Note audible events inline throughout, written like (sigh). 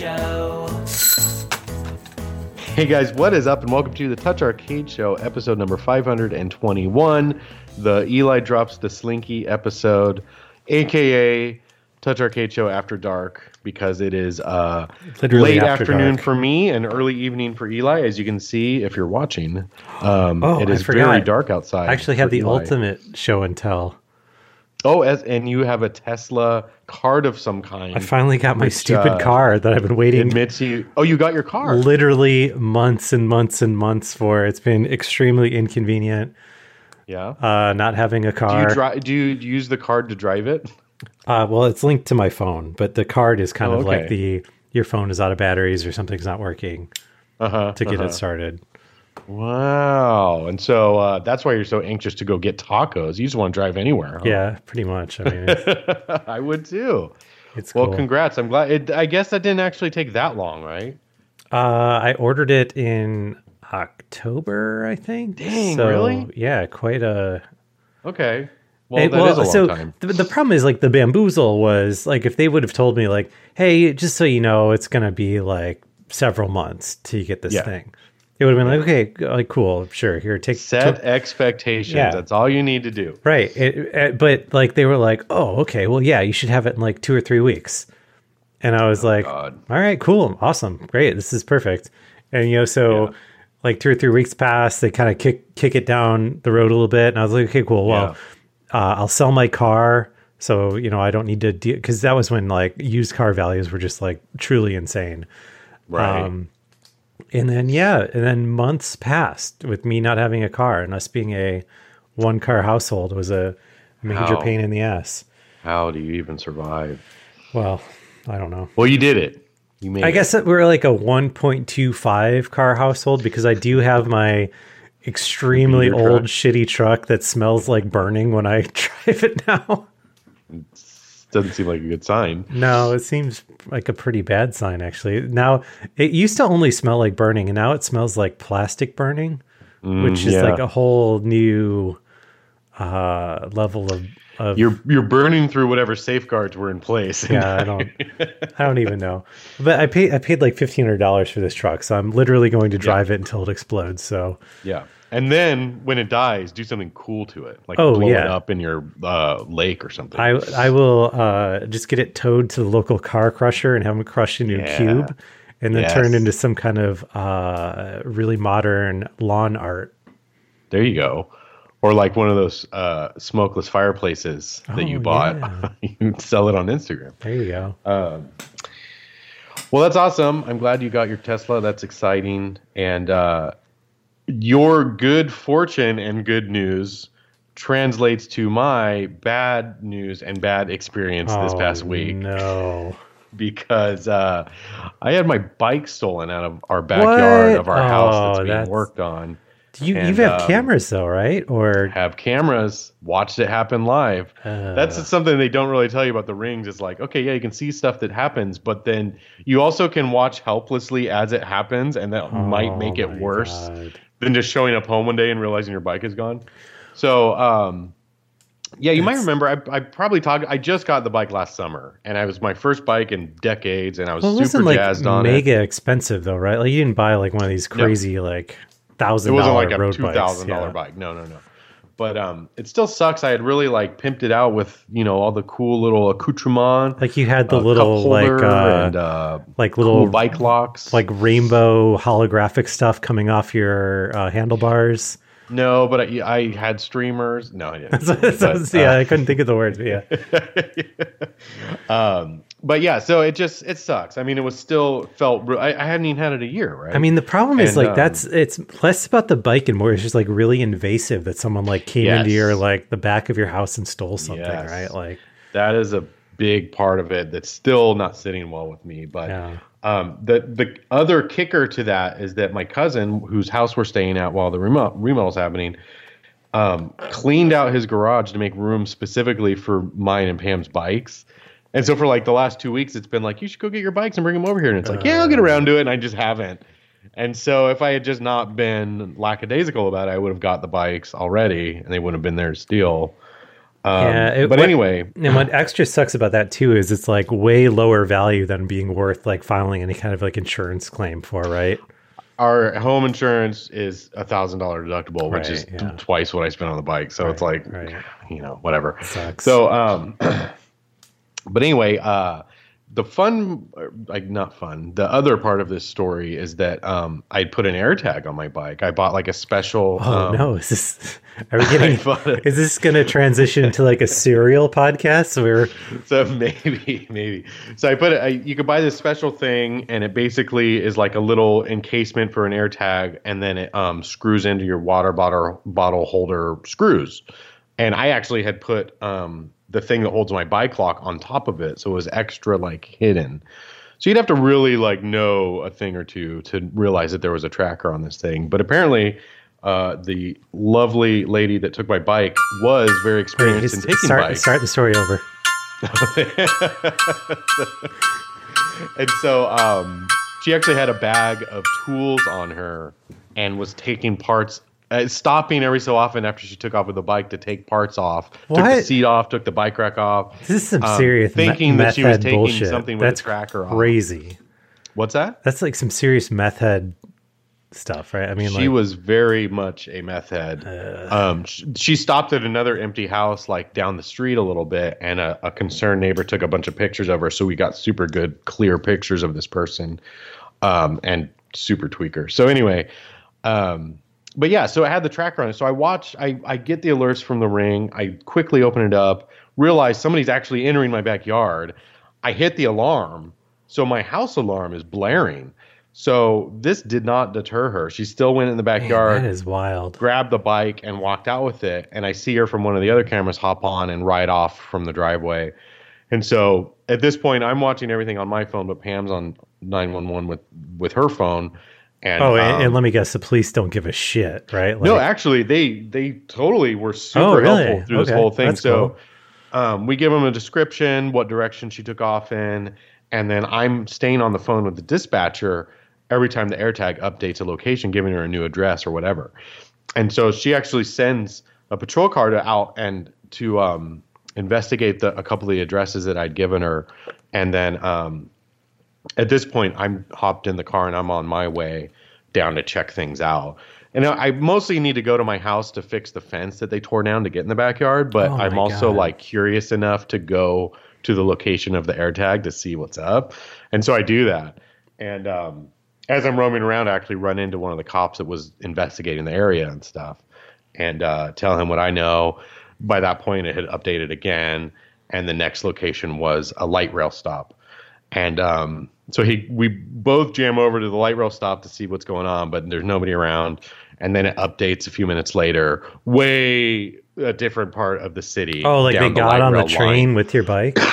Show. Hey guys, what is up, and welcome to the TouchArcade Show, episode number 521, the Eli Drops the Slinky episode, aka TouchArcade Show After Dark, because it is uh, Literally late after afternoon dark. for me and early evening for Eli, as you can see if you're watching. Um, Oh, it I forgot. very dark outside. I actually have for the Eli. ultimate show and tell. Oh, as, and you have a Tesla card of some kind. I finally got my Which, stupid uh, car that I've been waiting admits you. Oh, you got your car. literally months and months and months for. It's been extremely inconvenient yeah. uh, not having a do car. you drive? Do you use the card to drive it? uh, well, it's linked to my phone, but the card is kind Oh, of like the your phone is out of batteries or something's not working Uh huh. to get it started. Wow. And so uh, that's why you're so anxious to go get tacos. You just want to drive anywhere. huh? Yeah, pretty much. I mean, (laughs) I would too. it's Well, cool. congrats. I'm glad. It, I guess that didn't actually take that long, right? uh, I ordered it in October, I think. Dang, So, really? Yeah, quite a Okay. Well, It- that is a long so time. The, the problem is like the bamboozle was like if they would have told me like, hey, just so you know, it's gonna be like several months till you get this Yeah. thing. It would have been like, okay, like cool, sure, here, take Set took- expectations. Yeah. That's all you need to do. right. It, it- but like they were like, oh, okay, well, yeah, you should have it in like two or three weeks. And I was like, Oh, God. all right, cool, awesome, great, this is perfect. And you know, so Yeah. like two or three weeks passed, they kind of kick kick it down the road a little bit, and I was like, okay, cool, well, uh, I'll sell my car. So, you know, I don't need to deal because that was when like used car values were just like truly insane. Right. Um, And then, yeah, and then months passed with me not having a car and us being a one car household was a major How? pain in the ass. How do you even survive? Well, I don't know. Well, you did it. You made I it. guess that we're like a 1.25 car household because I do have my extremely old truck. shitty truck that smells like burning when I (laughs) drive it now. Doesn't seem like a good sign. No, it seems like a pretty bad sign actually. Now, it used to only smell like burning and now it smells like plastic burning, which is yeah. like a whole new uh level of of You're you're burning through whatever safeguards were in place. yeah, I don't I don't even know. But I paid I paid like $1500 for this truck, so I'm literally going to drive it until it explodes. So, Yeah. And then when it dies, do something cool to it, like Oh, blow it up in your uh, lake or something. I I will uh, just get it towed to the local car crusher and have them crushed into Yeah. a cube, and then turn it into some kind of uh, really modern lawn art. there you go. Or like one of those uh, smokeless fireplaces that you Oh, bought. yeah. (laughs) you sell it on Instagram. There you go. Well, that's awesome. I'm glad you got your Tesla. That's exciting. And uh, your good fortune and good news translates to my bad news and bad experience this Oh, past week. No. because uh, I had my bike stolen out of our backyard What? of our house that's Oh, being that's- worked on. Do you And, you have um, cameras though, right? Or Have cameras, watched it happen live. Uh. That's something they don't really tell you about the rings. It's like, okay, yeah, you can see stuff that happens, but then you also can watch helplessly as it happens, and that might make Oh it worse God. Than just showing up home one day and realizing your bike is gone. So, um, yeah, you might remember I, I probably talked. I just got the bike last summer, and it was my first bike in decades, and I was Well, super wasn't like jazzed on it. mega expensive though, right? Like you didn't buy like one of these crazy like thousand. It wasn't like a two thousand dollar yeah. bike. No, no, no. But um, it still sucks. I had really like pimped it out with you know all the cool little accoutrement, Like you had the uh, little like uh, and uh, like cool little bike locks. like rainbow holographic stuff coming off your uh, handlebars. no, but I, I had streamers. No, I didn't. (laughs) So- But, yeah, uh, I couldn't think of the words, but yeah. (laughs) um, but yeah, so it just it sucks. I mean, it was still felt. I, I hadn't even had it a year, right? I mean, the problem is And, like um, that's it's less about the bike and more it's just like really invasive that someone like came into your like the back of your house and stole something, Yes. right? Like that is a big part of it that's still not sitting well with me. But Yeah. um, the the other kicker to that is that my cousin, whose house we're staying at while the remodel remodel's happening, um, cleaned out his garage to make room specifically for mine and Pam's bikes. And so for like the last two weeks, it's been like, you should go get your bikes and bring them over here. And it's like, yeah, I'll get around to it. And I just haven't. And so if I had just not been lackadaisical about it, I would have got the bikes already and they wouldn't have been there to steal. Um, Yeah, it- but what- anyway, And what extra sucks about that too is it's like way lower value than being worth like filing any kind of like insurance claim for, right? our home insurance is a thousand dollar deductible, which Right, is yeah. twice what I spent on the bike. So it's like, right. you know, whatever. So, um, (clears throat) but anyway, uh, the fun, like not fun, the other part of this story is that um, I put an AirTag on my bike. I bought like a special. Oh um, no, is this are we getting (laughs) it. is this gonna transition into like a serial podcast where (laughs) So maybe, maybe. So I put it. I, you could buy this special thing, and it basically is like a little encasement for an AirTag, and then it um, screws into your water bottle bottle holder screws. And I actually had put um, the thing that holds my bike lock on top of it, so it was extra like hidden. So you'd have to really like know a thing or two to realize that there was a tracker on this thing. But apparently, uh, the lovely lady that took my bike was very experienced in taking start bikes. start the story over. (laughs) and so um, she actually had a bag of tools on her and was taking parts uh, stopping every so often after she took off with the bike to take parts off took the seat off took the bike rack off This is some um, serious me- thinking that she was taking bullshit. something with a That's tracker on. crazy. what's that That's like some serious meth head stuff, right? I mean, she like, was very much a meth head. um, sh- she stopped at another empty house, like down the street a little bit, and a, a concerned neighbor took a bunch of pictures of her. So we got super good, clear pictures of this person, um, and super tweaker. So anyway, um, but yeah, so I had the tracker on it. So I watch, I, I get the alerts from the ring. I quickly open it up, realize somebody's actually entering my backyard. I hit the alarm. So my house alarm is blaring. So this did not deter her. She still went in the man, backyard, that is wild. grabbed the bike, and walked out with it. And I see her from one of the other cameras hop on and ride off from the driveway. And so at this point, I'm watching everything on my phone, but Pam's on 911 with with her phone. And Oh, and, um, and let me guess, the police don't give a shit, right? no, actually, they they totally were super Oh, really? helpful through this whole thing. that's So, cool. um, we give them a description, what direction she took off in, and then I'm staying on the phone with the dispatcher every time the AirTag updates a location, giving her a new address or whatever. And so she actually sends a patrol car to out and to um, investigate the, a couple of the addresses that I'd given her, and then um, at this point, I'm hopped in the car and I'm on my way down to check things out. And I mostly need to go to my house to fix the fence that they tore down to get in the backyard, but Oh I'm also God. like curious enough to go to the location of the AirTag to see what's up. And so I do that. And um, as I'm roaming around, I actually run into one of the cops that was investigating the area and stuff and uh, tell him what I know. By that point, it had updated again, and the next location was a light rail stop. And um, so he, we both jam over to the light rail stop to see what's going on, but there's nobody around. And then it updates a few minutes later, way a different part of the city. oh, like they the got on the train line. with your bike. (coughs)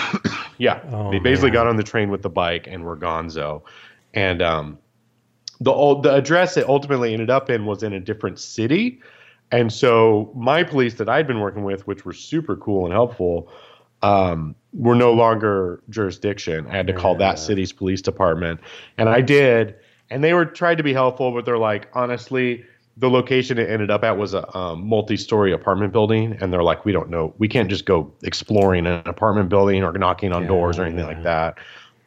Yeah, (coughs) Oh, they basically man. got on the train with the bike and were gonzo. And um, the old the address it ultimately ended up in was in a different city. And so my police that I'd been working with, which were super cool and helpful, um, were no longer jurisdiction. I had to call Yeah. that city's police department, and I did. And they were tried to be helpful, but they're like, honestly, the location it ended up at was a um, multi-story apartment building, and they're like, we don't know, we can't just go exploring an apartment building or knocking on doors or anything like that.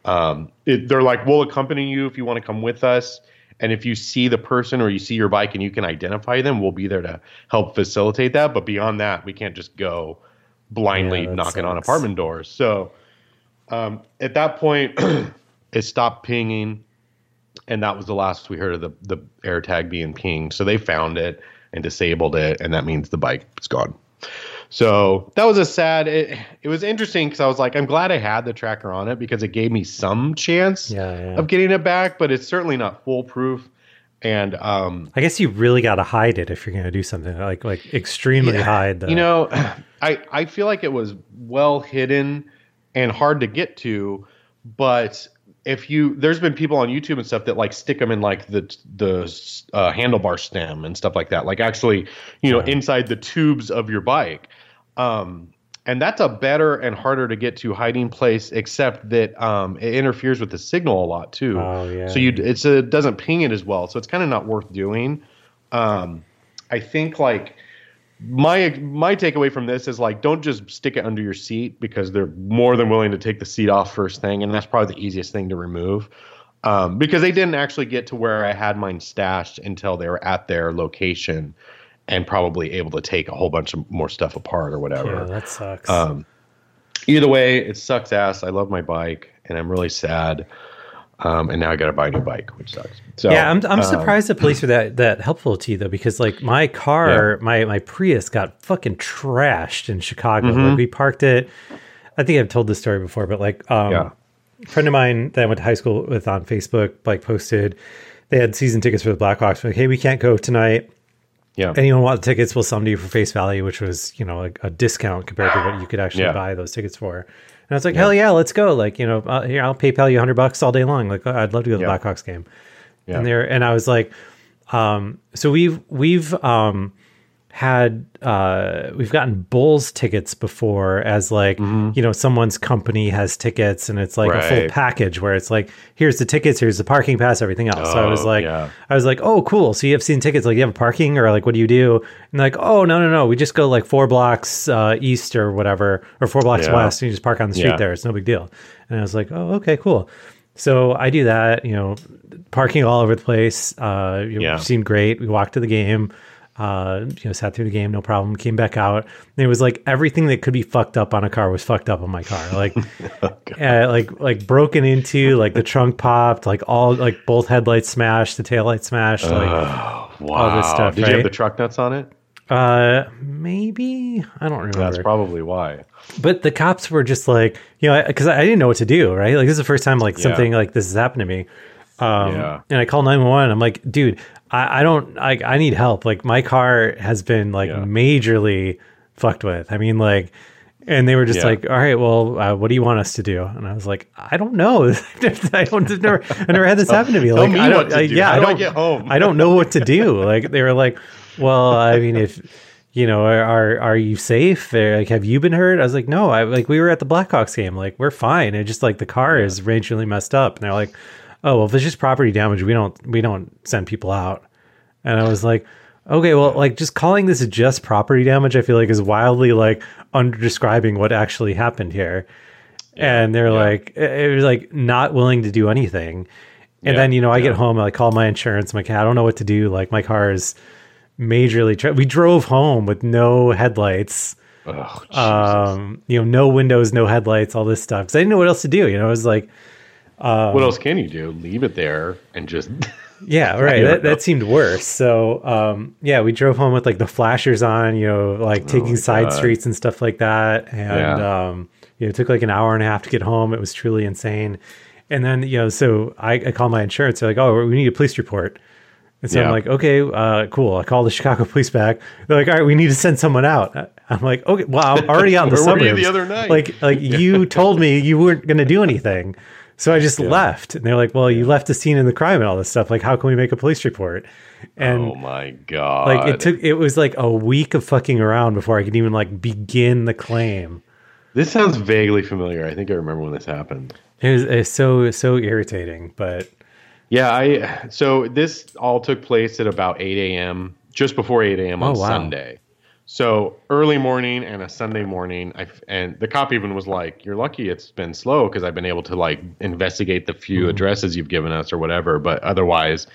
Um, it, they're like, we'll accompany you if you want to come with us. And if you see the person or you see your bike and you can identify them, we'll be there to help facilitate that. But beyond that, we can't just go blindly Yeah, knocking on apartment doors. So um, at that point, (clears throat) it stopped pinging, and that was the last we heard of the the AirTag being pinged. So they found it and disabled it, and that means the bike is gone. So that was a sad. It, it was interesting because I was like, I'm glad I had the tracker on it because it gave me some chance Yeah, yeah. of getting it back, but it's certainly not foolproof. And um, I guess you really got to hide it if you're going to do something like like extremely hide. The, you know, (clears throat) I I feel like it was well hidden and hard to get to. But if you, there's been people on YouTube and stuff that like stick them in like the the uh, handlebar stem and stuff like that, like actually, you know, inside the tubes of your bike. Um, and that's a better and harder to get to hiding place, except that um, it interferes with the signal a lot too. Oh, yeah. So you, it's a, it doesn't ping it as well, so it's kind of not worth doing. Um, I think like my my takeaway from this is like don't just stick it under your seat because they're more than willing to take the seat off first thing, and that's probably the easiest thing to remove. Um, because they didn't actually get to where I had mine stashed until they were at their location and probably able to take a whole bunch of more stuff apart or whatever. Yeah, that sucks. Um, either way, it sucks ass. I love my bike, and I'm really sad. Um, and now I got to buy a new bike, which sucks. So yeah, I'm I'm um, surprised the police were that that helpful to you though, because like my car, my my Prius got fucking trashed in Chicago. Mm-hmm. Like we parked it. I think I've told this story before, but like um, Yeah. a friend of mine that I went to high school with on Facebook like posted they had season tickets for the Blackhawks. Like, hey, we can't go tonight. Yeah, Anyone want the tickets? We'll sell them to you for face value, which was you know like a discount compared to what you could actually Yeah. buy those tickets for. And I was like, hell yeah, let's go! Like you know, uh, here I'll PayPal you hundred bucks all day long. Like I'd love to go to the Blackhawks game. Yeah. And there, and I was like, um, so we've we've um, had uh, we've gotten Bulls tickets before as like you know someone's company has tickets and it's like a full Mm-hmm. Package where it's like here's the tickets, here's the parking pass, everything else. so I was Oh, like, yeah. I was like, oh cool. So you have seen tickets? Like you have a parking or like what do you do? And like, oh no no no, we just go like four blocks uh, east or whatever or four blocks Yeah. west and you just park on the street Yeah. there. It's no big deal. And I was like, oh okay cool. So I do that, you know, parking all over the place. Uh, you Yeah. seemed great. We walked to the game, uh, you know, sat through the game, no problem. Came back out. And it was like everything that could be fucked up on a car was fucked up on my car. Like, (laughs) uh, like, like broken into, like the trunk popped, like all, like both headlights smashed, the taillight smashed, like, wow. this stuff, Did you have the truck nuts on it? uh, maybe I don't remember. That's probably why. but the cops were just like, you know, because I, I didn't know what to do, right? Like this is the first time like Yeah. something like this has happened to me. Um, Yeah. And I call 911. I'm like, dude, I, I don't, I, I need help. Like my car has been like Yeah. majorly fucked with. I mean, like, and they were just Yeah. like, all right, well, uh, what do you want us to do? And I was like, I don't know. (laughs) I don't, I've never, I never had this happen to me. Like, me I don't, what to I- do. yeah, How I do I don't get home? I don't know what to do. Like they were like, well, I mean, if you know, are are, are you safe? Or, like, have you been hurt? I was like, no. I like we were at the Blackhawks game. Like we're fine. It just like the car is randomly messed up. And they're like, oh well, if it's just property damage, we don't we don't send people out. And I was like, okay, well, like just calling this just property damage, I feel like is wildly like under describing what actually happened here. and they're like, it was like not willing to do anything. And Yeah, then you know, I yeah. get home, I call my insurance. I'm like, I don't know what to do. Like my car is majorly. Tra- we drove home with no headlights. Oh, Um, you know, no windows, no headlights, all this stuff. Because I didn't know what else to do. You know, it was like, what else can you do? Leave it there and just. (laughs) Yeah, right. That, that seemed worse. So, um, yeah, we drove home with like the flashers on, you know, like taking Oh side God. streets and stuff like that. And, Yeah. um, you know, it took like an hour and a half to get home. It was truly insane. And then, you know, so I, I call my insurance. They're like, oh, we need a police report. And so I'm like, okay, uh, cool. I call the (laughs) Chicago police back. They're like, all right, we need to send someone out. I'm like, okay, well, I'm already out in the (laughs) Where were you suburbs. the other night? Like, like you told me you weren't going to do anything. So I just left. And they're like, well, you left the scene of the crime and all this stuff. Like, how can we make a police report? And oh my god! like, it took, it was like a week of fucking around before I could even like begin the claim. This sounds vaguely familiar. I think I remember when this happened. It was, it's so, so irritating, but Yeah, I so this all took place at about 8 a.m. just before 8 a.m. Oh, on Oh, wow. Sunday. So early morning and a Sunday morning, I and the cop even was like, "You're lucky it's been slow because I've been able to like investigate the few Mm-hmm. addresses you've given us or whatever, but otherwise,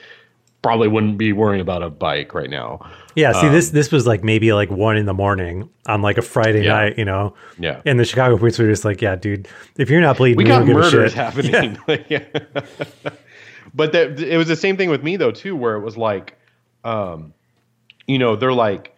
probably wouldn't be worrying about a bike right now." yeah, see, this, this was like maybe like one in the morning on like a Friday Um, Yeah. night, you know? Yeah. And the Chicago police were just like, yeah, dude, if you're not bleeding, we we, got don't give a murders (laughs) happening. Yeah. (laughs) but that it was the same thing with me though too, where it was like, um, you know, they're like,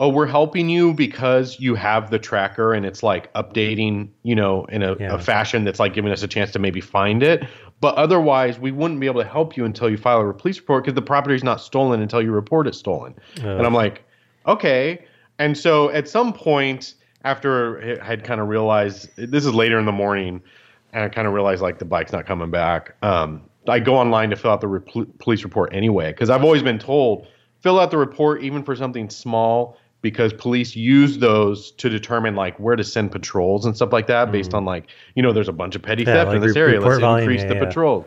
oh, we're helping you because you have the tracker and it's like updating, you know, in a, Yeah. a fashion that's like giving us a chance to maybe find it. But otherwise, we wouldn't be able to help you until you file a police report because the property's not stolen until you report it stolen. And I'm like, okay. And so at some point, after I had kind of realized this is later in the morning, and I kind of realized like the bike's not coming back. Um, I go online to fill out the re- police report anyway because I've always been told fill out the report even for something small because police use those to determine like where to send patrols and stuff like that based mm-hmm. on like you know there's a bunch of petty Yeah, theft like in this re- area. Let's volume, increase yeah, the yeah. patrol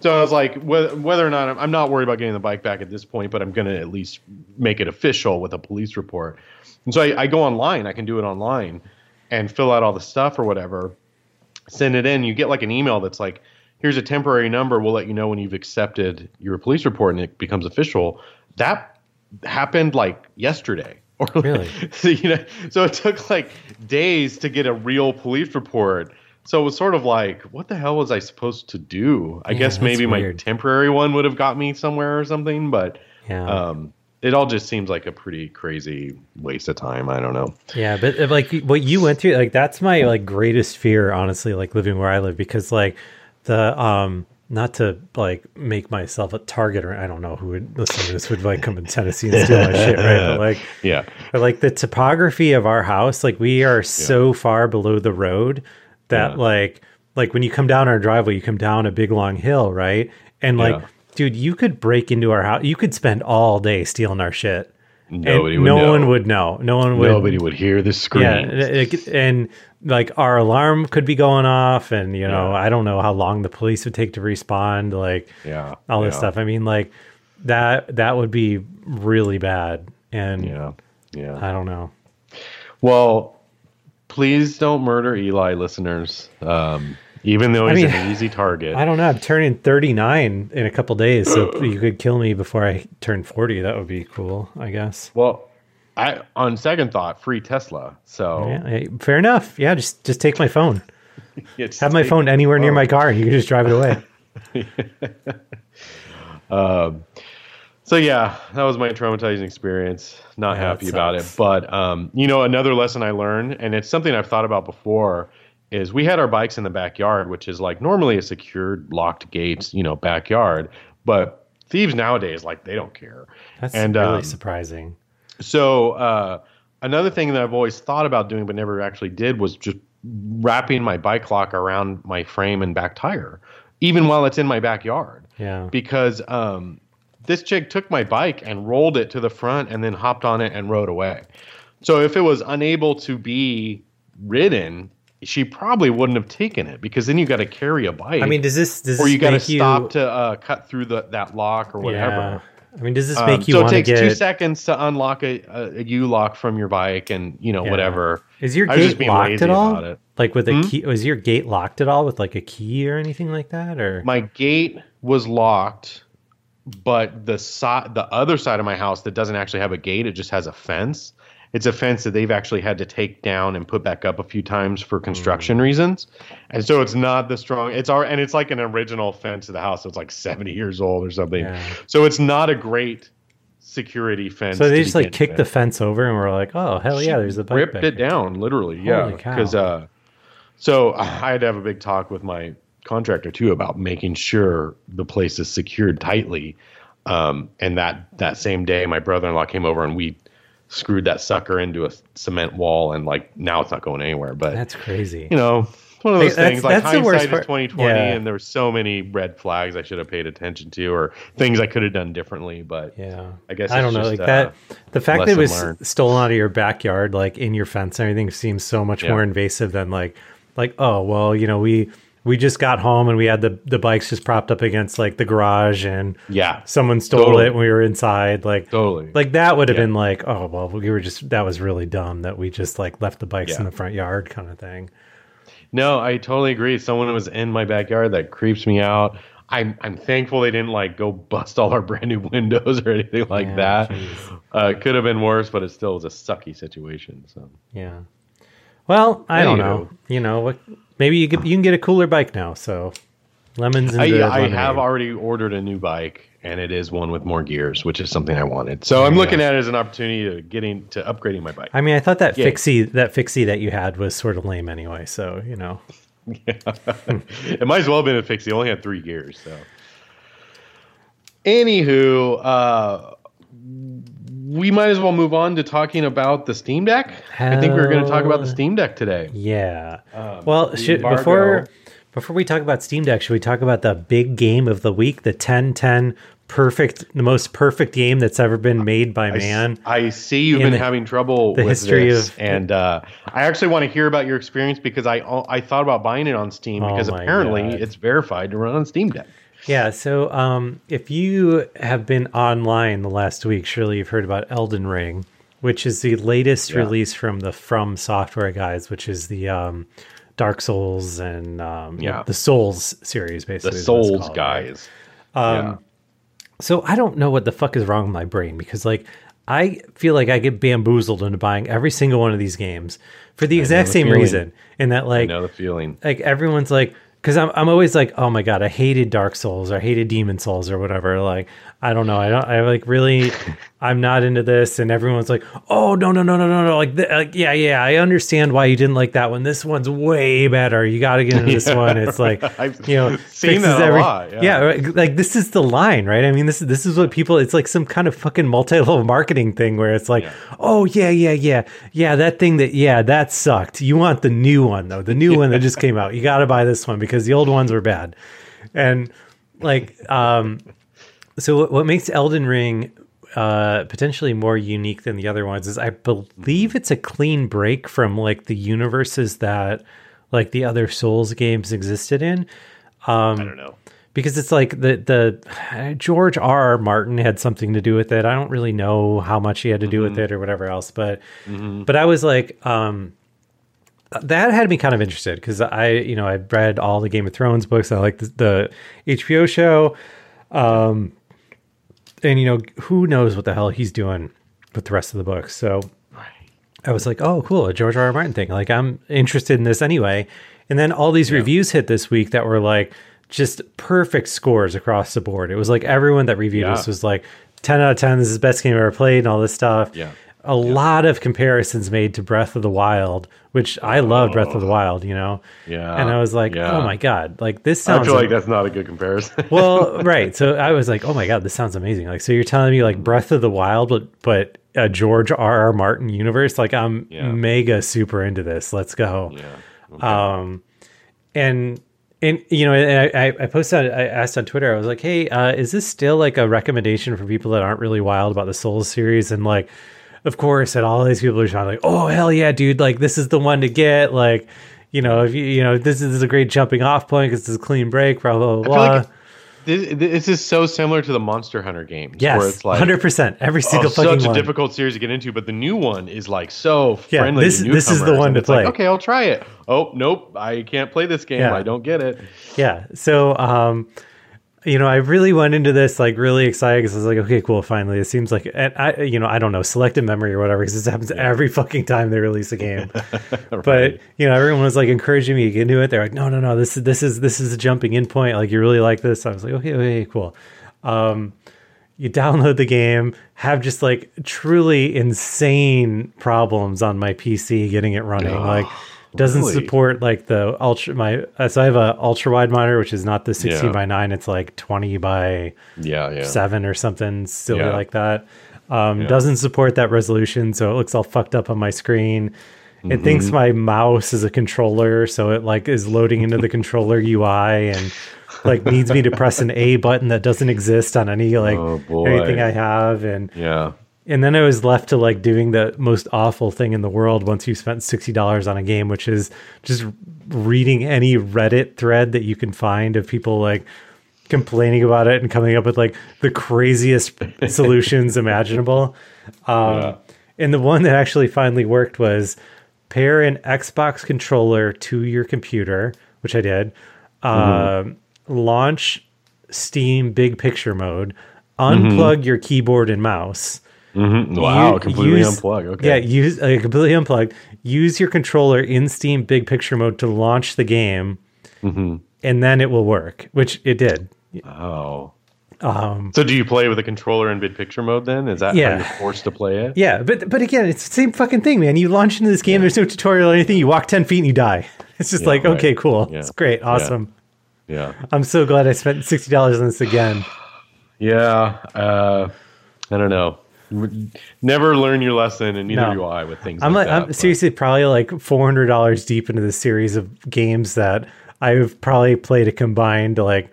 so i was like whether, whether or not I'm, I'm not worried about getting the bike back at this point but i'm going to at least make it official with a police report. And so I, I go online i can do it online and fill out all the stuff or whatever send it in. You get like an email that's like here's a temporary number. We'll let you know when you've accepted your police report and it becomes official. That happened like yesterday or Really? (laughs) so, you know so it took like days to get a real police report. So it was sort of like what the hell was i supposed to do? I Yeah, guess maybe my temporary one would have got me somewhere or something but Yeah. um it all just seems like a pretty crazy waste of time. I don't know. Yeah, but uh, like what you went through, like that's my like greatest fear, honestly, like living where I live, because like the um not to like make myself a target or I don't know who would listen to this would like come in Tennessee and steal my shit, right? But like (laughs) yeah but like the topography of our house, like we are so far below the road that Yeah. like like when you come down our driveway, you come down a big long hill, right? And like, Yeah. dude, you could break into our house. You could spend all day stealing our shit. Nobody no know. one would know. No one would. nobody would hear the scream Yeah, and, and like our alarm could be going off, and you know, Yeah. I don't know how long the police would take to respond. Like, yeah all this yeah, stuff. I mean, like that that would be really bad, and yeah yeah I don't know. Well, please don't murder Eli, listeners. Um, even though I he's mean, an easy target. I don't know. I'm turning 39 in a couple days, so you could kill me before I turn 40. That would be cool, I guess. Well, I on second thought, free Tesla. So Yeah, hey, fair enough. Yeah, just just take my phone. (laughs) it's Have my phone anywhere near my car, and you can just drive it away. (laughs) um, So yeah, that was my traumatizing experience. Not Yeah, happy about it. But um, you know, another lesson I learned, and it's something I've thought about before, is we had our bikes in the backyard, which is like normally a secured, locked gates, you know, backyard. But thieves nowadays, like they don't care. That's And, really um, surprising. So uh, another thing that I've always thought about doing but never actually did was just wrapping my bike lock around my frame and back tire, even while it's in my backyard. Yeah. Because um, this chick took my bike and rolled it to the front and then hopped on it and rode away. So if it was unable to be ridden, she probably wouldn't have taken it because then you got to carry a bike. I mean, does this does or you got to make you, stop to uh, cut through the that lock or whatever. Yeah. I mean, does this Um, make you so it takes two seconds to unlock a, a, a U lock from your bike, and you know Yeah. whatever. Is your I gate locked at all? about it. Like with a Hmm? key? Was your gate locked at all with like a key or anything like that? Or My gate was locked, but the side, the other side of my house that doesn't actually have a gate, it just has a fence. It's a fence that they've actually had to take down and put back up a few times for Hmm. construction reasons, and so it's not the strong. It's our and it's like an original fence of the house. So it's like seventy years old or something. Yeah. So it's not a great security fence. so they just like kicked with. the fence over and we're like, oh hell yeah, there's a bike. ripped it down literally yeah Holy cow. because uh so (laughs) i had to have a big talk with my contractor too about making sure the place is secured tightly um and that that same day my brother-in-law came over and we screwed that sucker into a cement wall and like now it's not going anywhere but That's crazy. you know it's one of those That's- things like that's the worst hindsight is 2020 Yeah. and there were so many red flags i should have paid attention to or things i could have done differently but Yeah. I guess I don't know. just, Like that, uh, the fact that it was learned. stolen out of your backyard, like in your fence and everything, seems so much Yeah. more invasive than like, like oh well, you know we we just got home and we had the the bikes just propped up against like the garage and yeah someone stole Totally. it when we were inside. Like totally like that would have Yeah. been like oh well we were just that was really dumb that we just like left the bikes in the front yard kind of thing. No, I totally agree. Someone was in my backyard that creeps me out. I'm I'm thankful they didn't like go bust all our (laughs) brand new windows or anything like Yeah, that. Uh, it could have been worse, but it still was a sucky situation. So Yeah. Well, I don't know. You know what? Maybe you can, you can get a cooler bike now. So lemons and I, I have already ordered a new bike, and it is one with more gears, which is something I wanted. So I'm looking at it as an opportunity to getting to upgrading my bike. I mean, I thought that Yeah. fixie that fixie that you had was sort of lame anyway. So you know, (laughs) it might as well have been a fixie. It only had three gears. So, anywho, uh, we might as well move on to talking about the Steam Deck. I think we're going to talk about the Steam Deck today. Yeah. Um, well, should, before before we talk about Steam Deck, should we talk about the big game of the week, the 1010 perfect, the most perfect game that's ever been made by I s- man? I see you've been the- having trouble the with history this, of- and uh, I actually want to hear about your experience because I I thought about buying it on Steam Oh because my apparently God. it's verified to run on Steam Deck. Yeah, so um, if you have been online the last week, surely you've heard about Elden Ring, which is the latest Yeah. release from the From Software guys, which is the um, Dark Souls and um, Yeah. the Souls series, basically. it's Souls called, right? guys. Um, So I don't know what the fuck is wrong with my brain because like I feel like I get bamboozled into buying every single one of these games for the exact the same feeling. reason, and that I like know the feeling. like everyone's like because I'm, I'm always like oh my god i hated dark souls or i hated Demon's Souls or whatever. Like i don't know. I don't i like really (laughs) i'm not into this and everyone's like oh no no no no no no. Like, th- like yeah yeah i understand why you didn't like that one. This one's way better. You got to get into this (laughs) one. It's like I've you know (laughs) seen that a lot, yeah. right, like this is the line right? I mean this is this is what people it's like some kind of fucking multi-level marketing thing where it's like Yeah. oh yeah yeah yeah. Yeah that thing that yeah that sucked. You want the new one though. The new one that just came out. You got to buy this one because the old ones were bad. And like um so what, what makes elden ring uh potentially more unique than the other ones is i believe it's a clean break from like the universes that like the other souls games existed in Um, I don't know. because it's like the the (sighs) George R. R. Martin had something to do with it. I don't really know how much he had to do with it or whatever else, but but I was like, um, that had me kind of interested because I you know I read all the Game of Thrones books. I like the, the HBO show, um, and you know who knows what the hell he's doing with the rest of the books. So I was like, oh, cool, a George R. R. Martin thing. Like, I'm interested in this anyway. And then all these reviews hit this week that were like just perfect scores across the board. It was like everyone that reviewed Yeah. this was like 10 out of 10. This is the best game I've ever played and all this stuff. Yeah. A lot of comparisons made to Breath of the Wild, which I love Breath of the Wild, you know? Yeah, And I was like, yeah. oh my God, like this I sounds feel like that's not a good comparison. (laughs) well, right. So I was like, "Oh my god, this sounds amazing!" Like, so you're telling me like Breath of the Wild, but but a George R. R. Martin universe? Like, I'm Yeah. mega super into this. Let's go. yeah. Um, and and you know, and I, I- I posted, I asked on Twitter, I was like, "Hey, uh, is this still like a recommendation for people that aren't really wild about the Souls series?" And like, of course, and all these people are shouting like, "Oh hell yeah, dude! Like, this is the one to get." Like. You know, if you you know this is a great jumping off point because it's a clean break, blah blah blah. like this, this is so similar to the Monster Hunter games, where Yes, it's like hundred percent. Every oh, single fucking such a one. difficult series to get into, but the new one is like so Yeah, friendly. this- this is the one to it's like, play. okay, I'll try it. Oh nope, I can't play this game. Yeah. I don't get it. Yeah. So, um, you know, I really went into this like really excited because I was like, okay, cool, finally. It seems like, and I, you know, I don't know, selective memory or whatever, because this happens every fucking time they release a game. (laughs) But you know, everyone was like encouraging me to get into it. They're like, no, no, no, this is this is this is a jumping in point. Like, you really like this? I was like, okay, okay, cool. Um, you download the game, have just like truly insane problems on my PC getting it running. like (gasps) doesn't really? support like the ultra my uh, so I have a ultra wide monitor which is not the 16 Yeah. by 9 it's like 20 by Yeah, yeah. 7 or something silly Yeah. like that. Um, Yeah. doesn't support that resolution so it looks all fucked up on my screen. It Mm-hmm. thinks my mouse is a controller so it like is loading into the (laughs) controller UI and like needs me to press an A button that doesn't exist on any like Oh, anything I have and Yeah. And then I was left to like doing the most awful thing in the world once you spent sixty dollars on a game, which is just reading any Reddit thread that you can find of people like complaining about it and coming up with like the craziest (laughs) solutions imaginable. Um, Yeah. And the one that actually finally worked was pair an Xbox controller to your computer, which I did. Um, launch Steam Big Picture mode. Unplug your keyboard and mouse. Mhm. Wow, You- completely use- unplug. Okay. Yeah, use uh, completely unplugged. Use your controller in Steam Big Picture mode to launch the game, Mm-hmm. and then it will work, which it did. Oh. Um, So do you play with a controller in big picture mode then? Is that Yeah. how you're forced to play it? yeah, but but again, it's the same fucking thing, man. You launch into this game, there's no tutorial or anything. You walk ten feet and you die. (laughs) It's just Yeah, like, right. okay, cool, Yeah. it's great, awesome. Yeah. I'm so glad I spent sixty dollars on this again. (sighs) Yeah. Uh, I don't know. Never learn your lesson, and neither No. do I with things I'm like like, that. I'm seriously probably like four hundred dollars deep into the series of games that I've probably played a combined like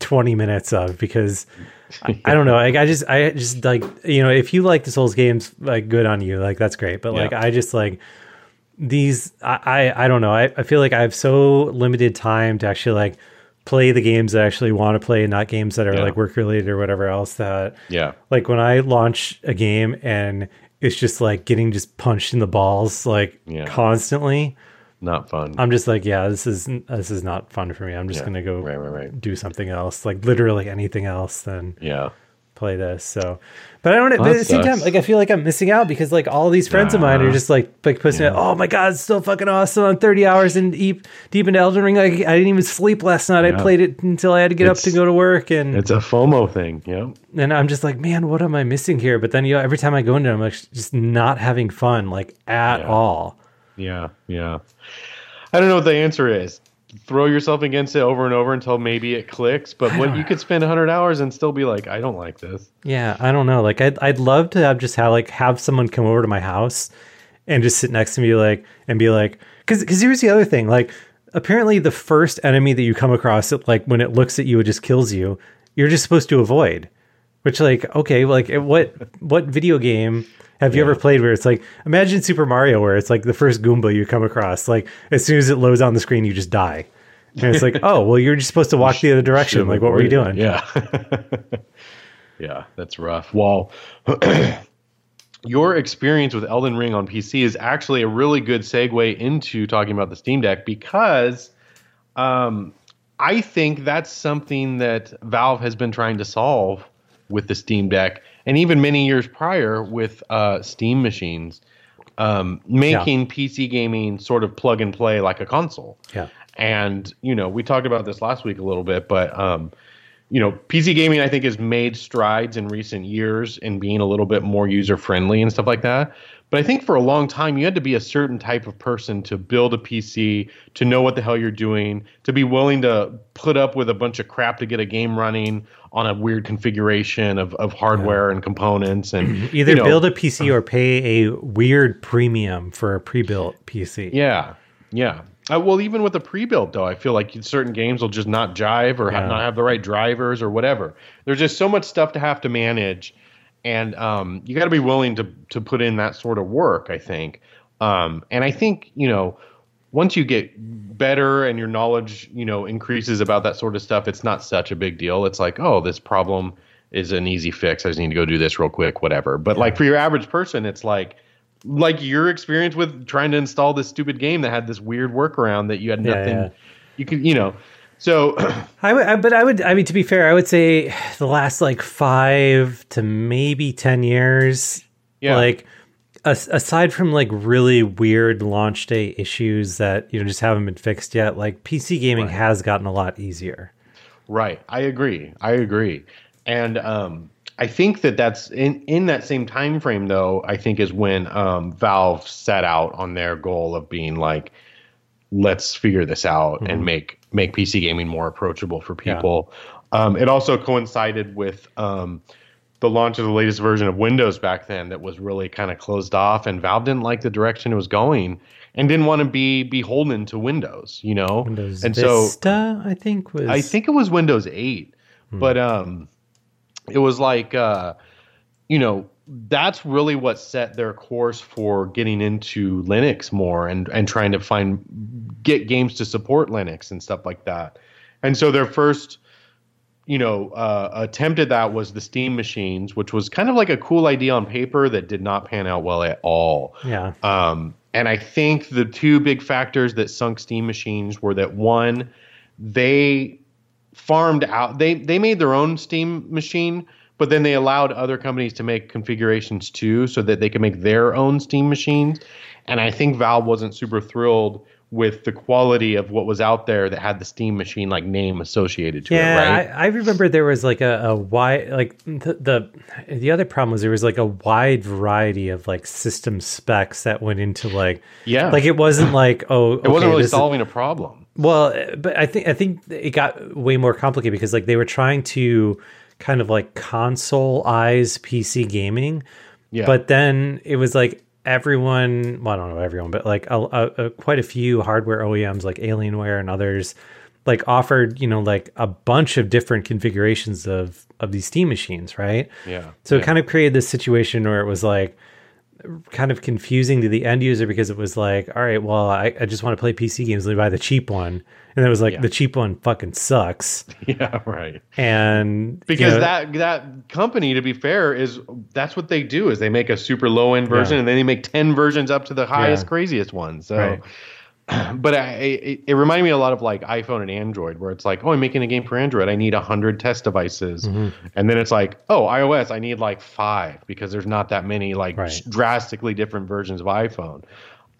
twenty minutes of because I, I don't know. Like I just I just like you know if you like the Souls games, like good on you. Like that's great. But like I just like these. I I, I don't know. I, I feel like I have so limited time to actually like play the games that I actually want to play, not games that are Yeah. like work related or whatever else that yeah, like when I launch a game and it's just like getting just punched in the balls like Yeah. constantly. not fun. I'm just like, yeah, this is this is not fun for me. I'm just Yeah. gonna go Right, right, right. do something else, like literally anything else than yeah, play this. So, but I don't. but at the same time, like I feel like I'm missing out because like all these friends of mine are just like like posting, oh my god, it's so fucking awesome! I'm 30 hours in deep deep into Elden Ring. Like I didn't even sleep last night. I played it until I had to get up to go to work and it's a FOMO thing. Yeah, and I'm just like, man, what am I missing here? But then you know, every time I go into it, I'm like just not having fun, like at Yeah. all. yeah, yeah. I don't know what the answer is. Throw yourself against it over and over until maybe it clicks. But what you could spend hundred hours and still be like, I don't like this. Yeah, I don't know. Like I'd I'd love to have just have like have someone come over to my house and just sit next to me like and be like cuz cuz here's the other thing. Like apparently the first enemy that you come across it like when it looks at you it just kills you. You're just supposed to avoid. Which like okay, like what what video game have you ever played where it's like imagine Super Mario where it's like the first Goomba you come across like as soon as it loads on the screen you just die. And it's like, (laughs) "Oh, well you're just supposed to walk the other direction. Like what were you doing?" Yeah. (laughs) yeah, that's rough. Well, (clears throat) your experience with Elden Ring on PC is actually a really good segue into talking about the Steam Deck because um, I think that's something that Valve has been trying to solve with the Steam Deck, and even many years prior with uh, Steam machines, um, making PC gaming sort of plug and play like a console. Yeah. And you know, we talked about this last week a little bit, but um, you know, PC gaming I think has made strides in recent years in being a little bit more user friendly and stuff like that. But I think for a long time you had to be a certain type of person to build a PC, to know what the hell you're doing, to be willing to put up with a bunch of crap to get a game running on a weird configuration of, of hardware and components and (clears throat) Either you know, build a PC or pay a weird premium for a pre-built PC. Yeah, yeah. Uh, well, even with a pre-built though, I feel like certain games will just not jive or Yeah. have, not have the right drivers or whatever. There's just so much stuff to have to manage, and um, you got to be willing to to put in that sort of work. I think, um, and I think you know, once you get better and your knowledge you know increases about that sort of stuff, it's not such a big deal. It's like, oh, this problem is an easy fix. I just need to go do this real quick, whatever. But like for your average person, it's like like your experience with trying to install this stupid game that had this weird workaround that you had Yeah, nothing yeah. you could you know so (clears throat) I would, I, but I would, I mean, to be fair, I would say the last like five to maybe 10 years, Yeah. like as, aside from like really weird launch day issues that, you know, just haven't been fixed yet, like PC gaming has gotten a lot easier. right i agree i agree and um i think that that's in in that same time frame though i think is when um valve set out on their goal of being like let's figure this out and make make pc gaming more approachable for Yeah. people um it also coincided with um the launch of the latest version of Windows back then that was really kind of closed off, and Valve didn't like the direction it was going, and didn't want to be beholden to Windows, you know. Windows and so Vista, I think was. I think it was Windows 8, Hmm. but um, it was like uh, you know that's really what set their course for getting into Linux more and and trying to find get games to support Linux and stuff like that. And so their first you know uh, attempt at that was the Steam machines, which was kind of like a cool idea on paper that did not pan out well at all. yeah, Um, and I think the two big factors that sunk Steam machines were that one, they farmed out they they made their own Steam machine, but then they allowed other companies to make configurations too, so that they could make their own Steam machines. And I think Valve wasn't super thrilled with the quality of what was out there that had the Steam machine like name associated to yeah. it, right? I, I remember there was like a, a wide, like the, the the other problem was there was like a wide variety of like system specs that went into like yeah, like it wasn't like oh it wasn't really solving a problem. Well, but I think I think it got way more complicated because like they were trying to kind of like console eyes PC gaming. Yeah. But then it was like everyone, well, I don't know everyone, but like a, a, a, quite a few hardware OEMs like Alienware and others like offered, you know, like a bunch of different configurations of of these Steam machines, right? Yeah. So yeah. it kind of created this situation where it was like kind of confusing to the end user because it was like, all right, well, I, I just want to play PC games. Let me buy the cheap one. And it was like Yeah. the cheap one fucking sucks. (laughs) yeah, right. And you Because know, that that company, to be fair, is that's what they do is they make a super low end version Yeah. and then they make ten versions up to the highest, Yeah. craziest one. So, Right. (clears throat) but I, it, it reminded me a lot of like iPhone and Android, where it's like, oh, I'm making a game for Android, I need hundred test devices, Mm-hmm. and then it's like, oh, iOS, I need like five because there's not that many like Right. drastically different versions of iPhone.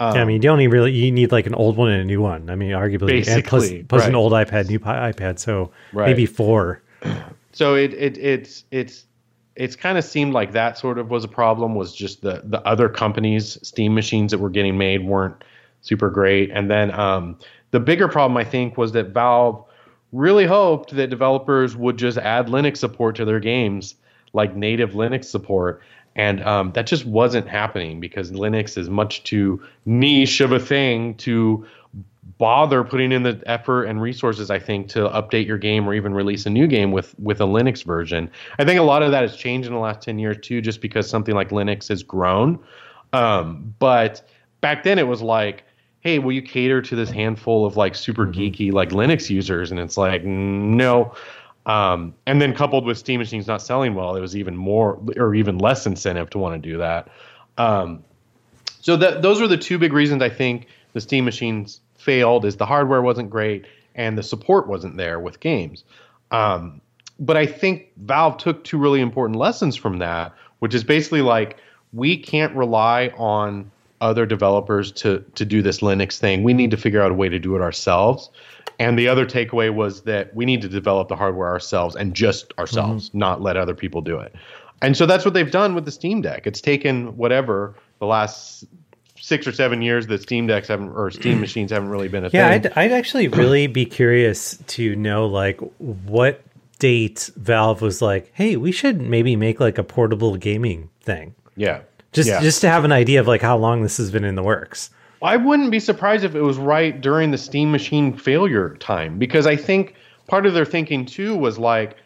yeah, I mean, you don't even really you need like an old one and a new one. I mean, arguably, and plus, plus an old iPad, new iPad, so Right. maybe four. (clears throat) so it, it it's it's it's kind of seemed like that sort of was a problem was just the the other companies steam machines that were getting made weren't super great. And then um, the bigger problem i think was that valve really hoped that developers would just add linux support to their games like native linux support. And um, that just wasn't happening because linux is much too niche of a thing to bother putting in the effort and resources i think to update your game or even release a new game with with a linux version. I think a lot of that has changed in the last 10 years too just because something like linux has grown. Um, but back then it was like hey will you cater to this handful of like super geeky like linux users? And it's like no. Um, and then coupled with steam machines not selling well it was even more or even less incentive to want to do that. Um, so that those were the two big reasons I think the Steam machines failed is the hardware wasn't great and the support wasn't there with games. Um, but I think Valve took two really important lessons from that, which is basically like we can't rely on other developers to to do this Linux thing. We need to figure out a way to do it ourselves. And the other takeaway was that we need to develop the hardware ourselves and just ourselves, mm-hmm. not let other people do it. And so that's what they've done with the Steam Deck. It's taken whatever the last six or seven years that Steam Decks haven't or Steam (clears throat) machines haven't really been a Yeah, thing. Yeah, I'd, I'd actually really be curious to know like what date Valve was like, hey, we should maybe make like a portable gaming thing. yeah. Just Yeah. just to have an idea of like how long this has been in the works. I wouldn't be surprised if it was right during the Steam machine failure time because I think part of their thinking too was like,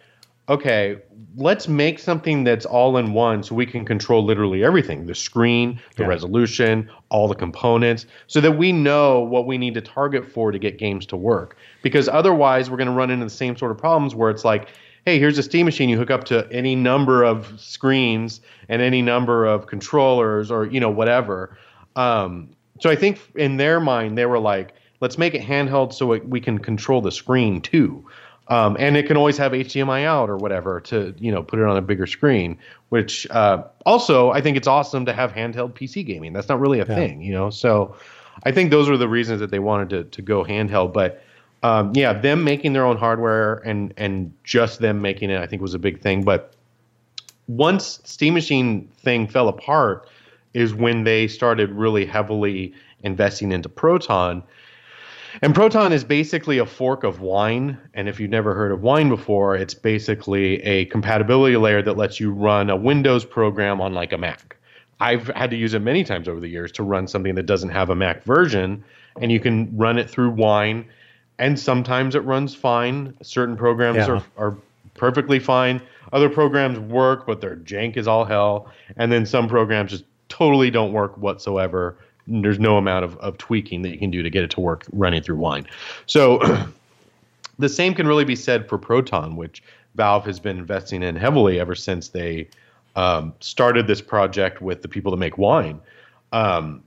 okay, let's make something that's all in one so we can control literally everything the screen, the Yeah. resolution, all the components, so that we know what we need to target for to get games to work. Because otherwise, we're going to run into the same sort of problems where it's like, hey, here's a Steam machine. You hook up to any number of screens and any number of controllers or, you know, whatever. Um, so I think in their mind, they were like, let's make it handheld so it, we can control the screen too. Um, and it can always have HDMI out or whatever to, you know, put it on a bigger screen, which uh, also I think it's awesome to have handheld PC gaming. That's not really a thing, you know? So I think those were the reasons that they wanted to, to go handheld. But um, yeah, them making their own hardware and, and just them making it, I think was a big thing. But once Steam Machine thing fell apart is when they started really heavily investing into Proton. And Proton is basically a fork of Wine. And if you've never heard of Wine before, it's basically a compatibility layer that lets you run a Windows program on like a Mac. I've had to use it many times over the years to run something that doesn't have a Mac version, and you can run it through Wine. And sometimes it runs fine. Certain programs Yeah. are, are perfectly fine. Other programs work, but their jank is all hell. And then some programs just totally don't work whatsoever. There's no amount of, of tweaking that you can do to get it to work running through Wine. So (clears throat) the same can really be said for Proton, which Valve has been investing in heavily ever since they um, started this project with the people that make wine. Um,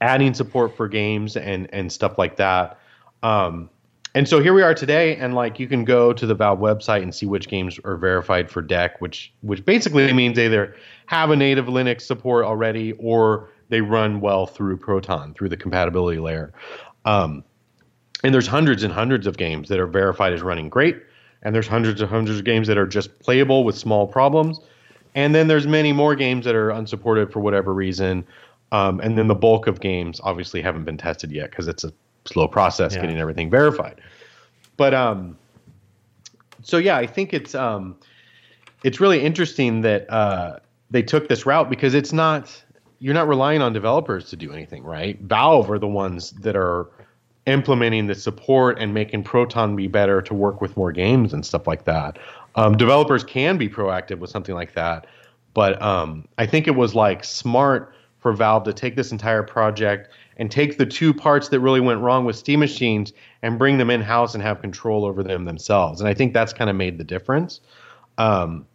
adding support for games and and stuff like that. Um, and so here we are today, and like you can go to the Valve website and see which games are verified for Deck, which which basically means either have a native Linux support already or they run well through Proton through the compatibility layer. Um, and there's hundreds and hundreds of games that are verified as running great, and there's hundreds and hundreds of games that are just playable with small problems, and then there's many more games that are unsupported for whatever reason. Um, and then the bulk of games obviously haven't been tested yet because it's a slow process Yeah. getting everything verified. But um, so yeah, I think it's um, it's really interesting that uh, they took this route because it's not you're not relying on developers to do anything, right? Valve are the ones that are implementing the support and making Proton be better to work with more games and stuff like that. Um, developers can be proactive with something like that, but um, I think it was like smart for Valve to take this entire project and take the two parts that really went wrong with Steam machines and bring them in house and have control over them themselves. And I think that's kind of made the difference. Um,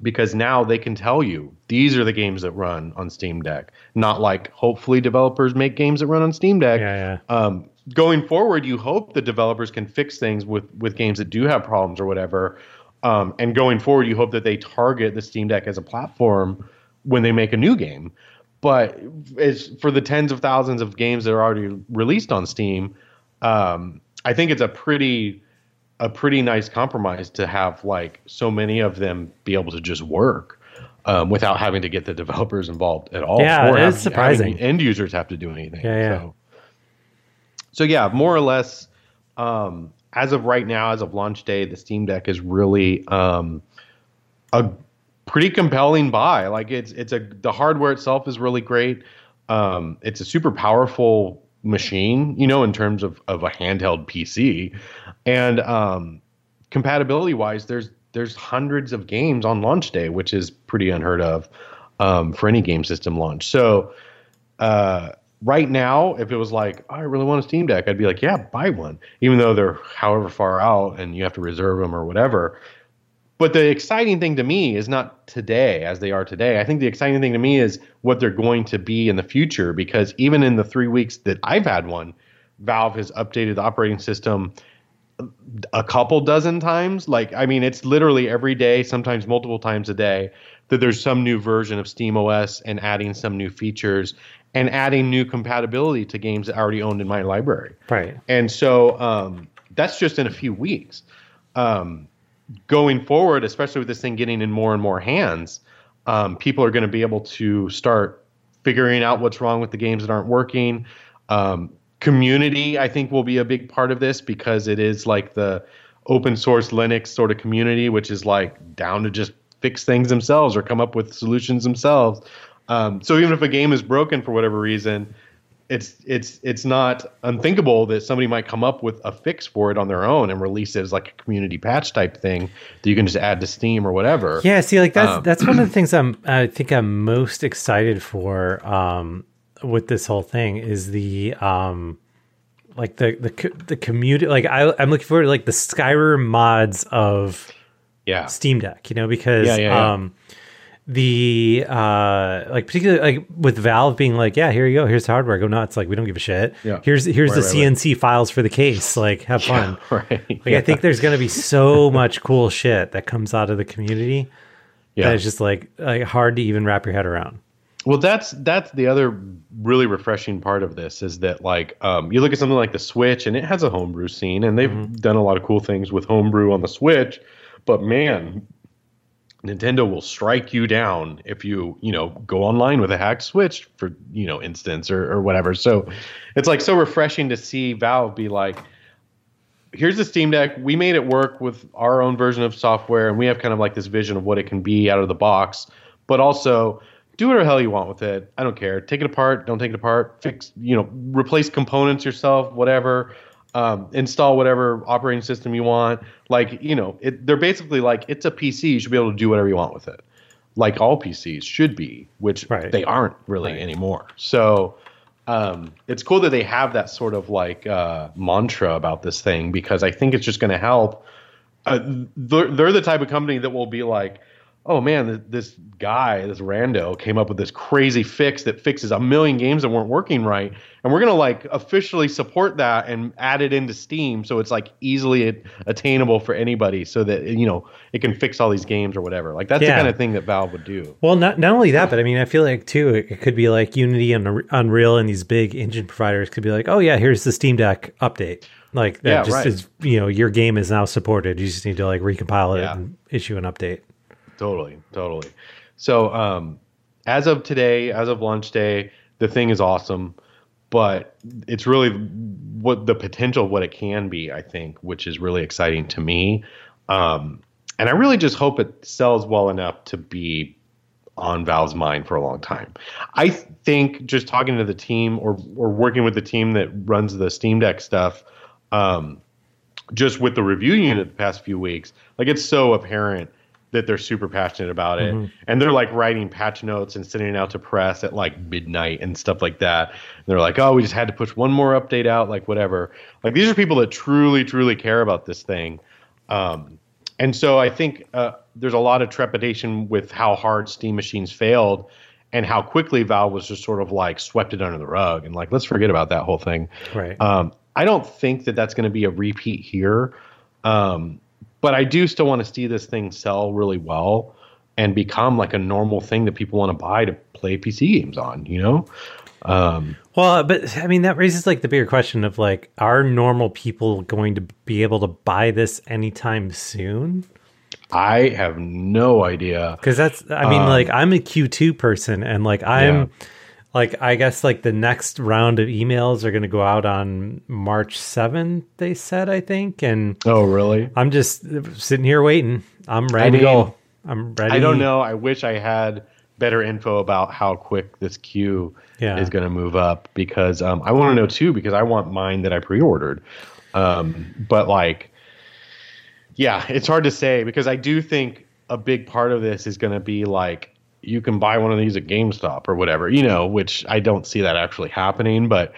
because now they can tell you these are the games that run on Steam Deck, not like hopefully developers make games that run on Steam Deck. Yeah, yeah. Um, going forward, you hope the developers can fix things with with games that do have problems or whatever. Um, and going forward, you hope that they target the Steam Deck as a platform when they make a new game. But as for the tens of thousands of games that are already released on Steam, um, I think it's a pretty a pretty nice compromise to have like so many of them be able to just work um, without having to get the developers involved at all. Yeah, or it's surprising. End users have to do anything. Yeah, yeah. So, so yeah, more or less, um, as of right now, as of launch day, the Steam Deck is really um, a pretty compelling buy. Like it's it's a the hardware itself is really great. Um, it's a super powerful machine, you know, in terms of of a handheld PC, and um, compatibility wise, there's there's hundreds of games on launch day, which is pretty unheard of um, for any game system launch. So. Uh, right now, if it was like, oh, I really want a Steam Deck, I'd be like, yeah, buy one, even though they're however far out and you have to reserve them or whatever. But the exciting thing to me is not today as they are today. I think the exciting thing to me is what they're going to be in the future because even in the three weeks that I've had one, Valve has updated the operating system a couple dozen times. Like, I mean, it's literally every day, sometimes multiple times a day, that there's some new version of Steam OS and adding some new features and adding new compatibility to games that I already owned in my library. Right. And so um, that's just in a few weeks. Um, going forward, especially with this thing getting in more and more hands, um, people are going to be able to start figuring out what's wrong with the games that aren't working. Um, community, I think, will be a big part of this because it is like the open source Linux sort of community, which is like down to just fix things themselves or come up with solutions themselves. Um, so even if a game is broken for whatever reason, it's it's it's not unthinkable that somebody might come up with a fix for it on their own and release it as like a community patch type thing that you can just add to Steam or whatever. Yeah, see, like that's um, that's one of the (clears throat) things I'm I think I'm most excited for um, with this whole thing is the um, like the the the community. Like I I'm looking forward to like the Skyrim mods of yeah Steam Deck, you know, because yeah, yeah, yeah. um the uh like particularly like with valve being like yeah here you go. Here's the hardware. Go nuts. Like we don't give a shit. Yeah. Here's here's right, the right, cnc right. files for the case. Like have fun. yeah, (laughs) right. Like yeah. i think there's gonna be so (laughs) much cool shit that comes out of the community yeah. that it's just like like hard to even wrap your head around. Well that's that's the other really refreshing part of this is that like um, you look at something like the switch and it has a homebrew scene and they've mm-hmm. done a lot of cool things with homebrew on the switch but man Nintendo will strike you down if you, you know, go online with a hacked Switch for, you know, instance or, or whatever. So it's like so refreshing to see Valve be like, here's the Steam Deck. We made it work with our own version of software, and we have kind of like this vision of what it can be out of the box. But also, do whatever hell you want with it. I don't care. Take it apart. Don't take it apart. Fix, you know, replace components yourself. Whatever um, install whatever operating system you want. Like, you know, it, they're basically like it's a PC. You should be able to do whatever you want with it, like all PCs should be, which right. they aren't really right. anymore. So um, it's cool that they have that sort of like uh, mantra about this thing because I think it's just going to help. Uh, they're, they're the type of company that will be like, oh man, this guy, this rando, came up with this crazy fix that fixes a million games that weren't working right, and we're gonna like officially support that and add it into Steam so it's like easily attainable for anybody, so that you know it can fix all these games or whatever. Like that's yeah. the kind of thing that Valve would do. Well, not not only that, but I mean, I feel like too, it could be like Unity and Unreal and these big engine providers could be like, oh yeah, here's the Steam Deck update. Like that yeah, just right. is, you know, your game is now supported. You just need to like recompile it Yeah. and issue an update. Totally, totally. So, um, as of today, as of launch day, the thing is awesome, but it's really what the potential of what it can be. I think, which is really exciting to me. Um, and I really just hope it sells well enough to be on Valve's mind for a long time. I think just talking to the team or or working with the team that runs the Steam Deck stuff, um, just with the review unit the past few weeks, like it's so apparent that they're super passionate about it. Mm-hmm. and they're like writing patch notes and sending it out to press at like midnight and stuff like that. And they're like oh we just had to push one more update out like whatever. Like these are people that truly truly care about this thing. Um, and so i think uh, there's a lot of trepidation with how hard steam machines failed and how quickly valve was just sort of like swept it under the rug. And like let's forget about that whole thing. Right. Um, i don't think that that's going to be a repeat here. Um, but I do still want to see this thing sell really well and become like a normal thing that people want to buy to play PC games on, you know? Um, well, but I mean, that raises like the bigger question of like, are normal people going to be able to buy this anytime soon? I have no idea. Because that's, I mean, um, like, I'm a Q2 person and like, I'm. Yeah like I guess like the next round of emails are going to go out on March 7th they said I think and Oh really? I'm just sitting here waiting. I'm ready I to go. I'm ready. I don't know. I wish I had better info about how quick this queue yeah. is going to move up because um, I want to know too because I want mine that I pre-ordered. Um, but like yeah, it's hard to say because I do think a big part of this is going to be like you can buy one of these at GameStop or whatever, you know, which I don't see that actually happening. But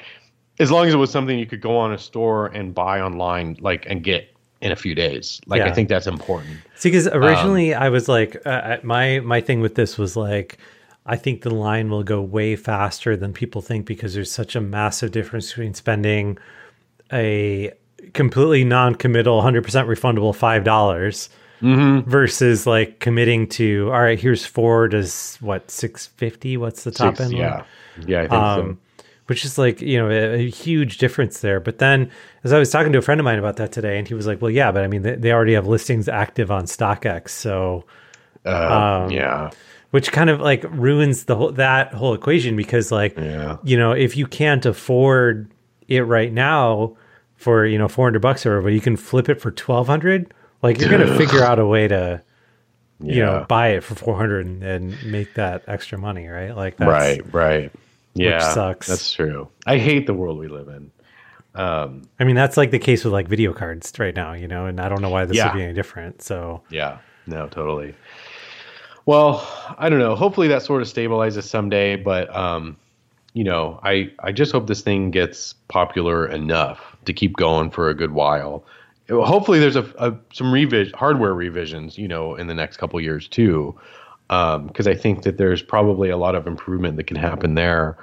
as long as it was something you could go on a store and buy online, like, and get in a few days, like, yeah. I think that's important. See, because originally um, I was like, uh, uh, my my thing with this was like, I think the line will go way faster than people think because there's such a massive difference between spending a completely non-committal, hundred percent refundable five dollars mm-hmm. versus like committing to all right here's four does what 650 what's the top Six, end yeah one? yeah i think um, so which is like you know a, a, huge difference there but then as i was talking to a friend of mine about that today and he was like well yeah but i mean they, they already have listings active on stockx so uh, um, yeah which kind of like ruins the whole that whole equation because like yeah. you know if you can't afford it right now for you know 400 bucks or whatever you can flip it for 1200 like you're gonna figure out a way to, you yeah. know, buy it for four hundred and, and, make that extra money, right? Like that's, right, right. Yeah, sucks. That's true. I hate the world we live in. Um, I mean, that's like the case with like video cards right now, you know, and I don't know why this yeah. would be any different. So yeah, no, totally. Well, I don't know. Hopefully that sort of stabilizes someday, but um, you know, I I just hope this thing gets popular enough to keep going for a good while hopefully there's a, a some revis hardware revisions, you know, in the next couple years too, because um, I think that there's probably a lot of improvement that can happen there,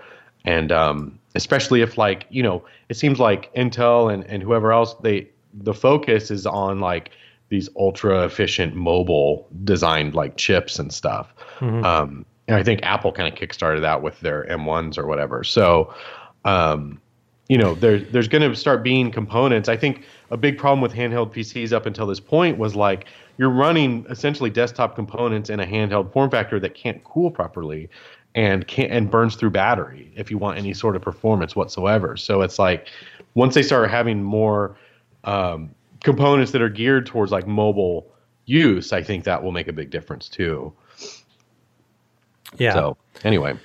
and um, especially if like you know, it seems like Intel and and whoever else they the focus is on like these ultra efficient mobile designed like chips and stuff. Mm-hmm. Um, and I think Apple kind of kickstarted that with their M1s or whatever. So, um, you know, there, there's going to start being components. I think a big problem with handheld PCs up until this point was like you're running essentially desktop components in a handheld form factor that can't cool properly and can and burns through battery if you want any sort of performance whatsoever. So it's like once they start having more um, components that are geared towards like mobile use, I think that will make a big difference too. Yeah. So anyway.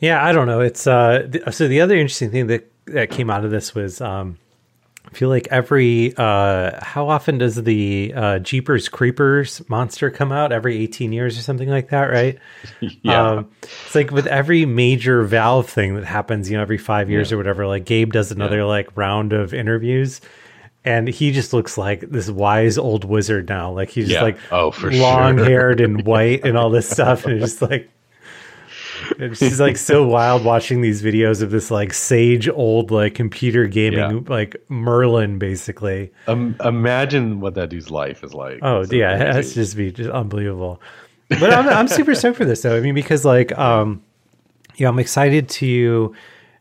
Yeah, I don't know. It's uh th- so the other interesting thing that that came out of this was um feel like every uh, how often does the uh, Jeepers Creepers monster come out? Every eighteen years or something like that, right? (laughs) yeah. Um, it's like with every major Valve thing that happens, you know, every five years yeah. or whatever. Like Gabe does another yeah. like round of interviews, and he just looks like this wise old wizard now. Like he's yeah. like oh for long sure. haired and (laughs) white and all this stuff, and just like it's just like so wild watching these videos of this like sage old like computer gaming yeah. like Merlin basically. Um, imagine what that dude's life is like. Oh yeah, to just be just unbelievable. But I'm I'm super stoked for this though. I mean because like um yeah, I'm excited to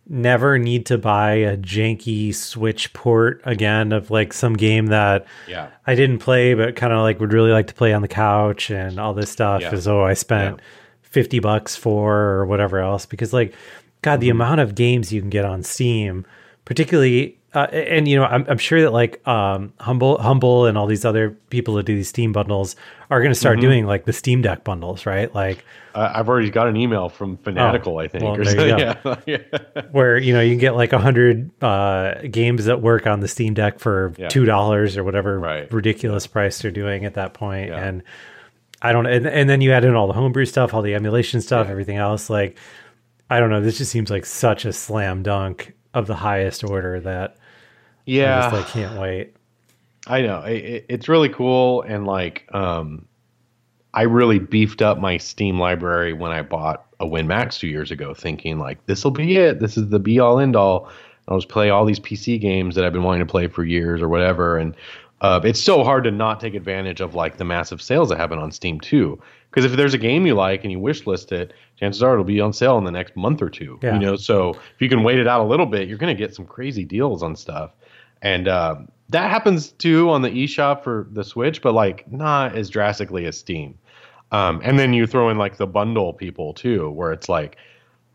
never need to buy a janky switch port again of like some game that yeah I didn't play but kind of like would really like to play on the couch and all this stuff yeah. as oh I spent yeah 50 bucks for or whatever else because like god the mm-hmm. amount of games you can get on steam particularly uh, and you know, I'm, I'm sure that like um, humble, humble, and all these other people that do these Steam bundles are going to start Mm-hmm. doing like the Steam Deck bundles, right? Like Uh, I've already got an email from Fanatical, Oh, I think. well, or there you something. (laughs) Yeah. (laughs) where you know you can get like a hundred uh, games that work on the Steam Deck for Yeah. two dollars or whatever Right. ridiculous price they're doing at that point. Yeah. and I don't, and, and then you add in all the homebrew stuff, all the emulation stuff, everything else. Like, I don't know. This just seems like such a slam dunk of the highest order that Yeah. I just like can't wait. I know it, it- it's really cool, and like, um, I really beefed up my Steam library when I bought a WinMax two years ago, thinking like this will be it. This is the be all end all. I'll just play all these PC games that I've been wanting to play for years or whatever, and uh, it's so hard to not take advantage of like the massive sales that happen on Steam too. Because if there's a game you like and you wish list it, chances are it'll be on sale in the next month or two. Yeah. You know, so if you can wait it out a little bit, you're going to get some crazy deals on stuff. And uh, that happens too on the eShop for the Switch, but like not as drastically as Steam. Um, and then you throw in like the bundle people too, where it's like,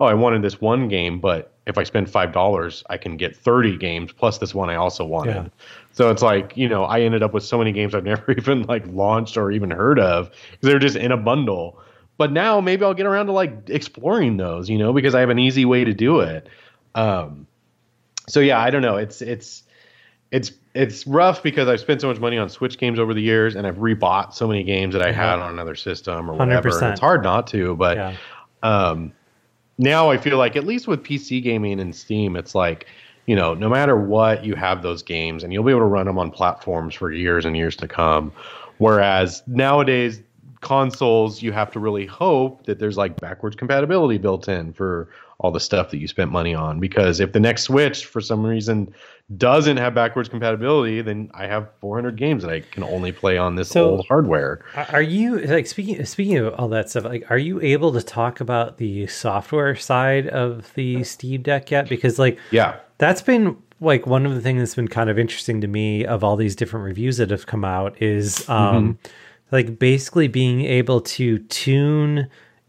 oh, I wanted this one game, but if I spend five dollars, I can get thirty games plus this one I also wanted. Yeah. So it's like you know, I ended up with so many games I've (laughs) never even like launched or even heard of because they're just in a bundle. But now maybe I'll get around to like exploring those, you know, because I have an easy way to do it. Um, so yeah, I don't know. It's it's it's it's rough because I've spent so much money on Switch games over the years, and I've rebought so many games that I had on another system or whatever. and 100%. It's hard not to, but Yeah. um, now I feel like at least with PC gaming and Steam, it's like you know, no matter what, you have those games, and you'll be able to run them on platforms for years and years to come. Whereas nowadays, consoles, you have to really hope that there's like backwards compatibility built in for all the stuff that you spent money on. Because if the next Switch, for some reason, doesn't have backwards compatibility, then I have 400 games that I can only play on this So- old hardware. Are- you like speaking speaking of all that stuff? Like, are you able to talk about the software side of the Steam Deck yet? Because like Yeah. that's been like one of the things that's been kind of interesting to me of all these different reviews that have come out is um like basically being able to tune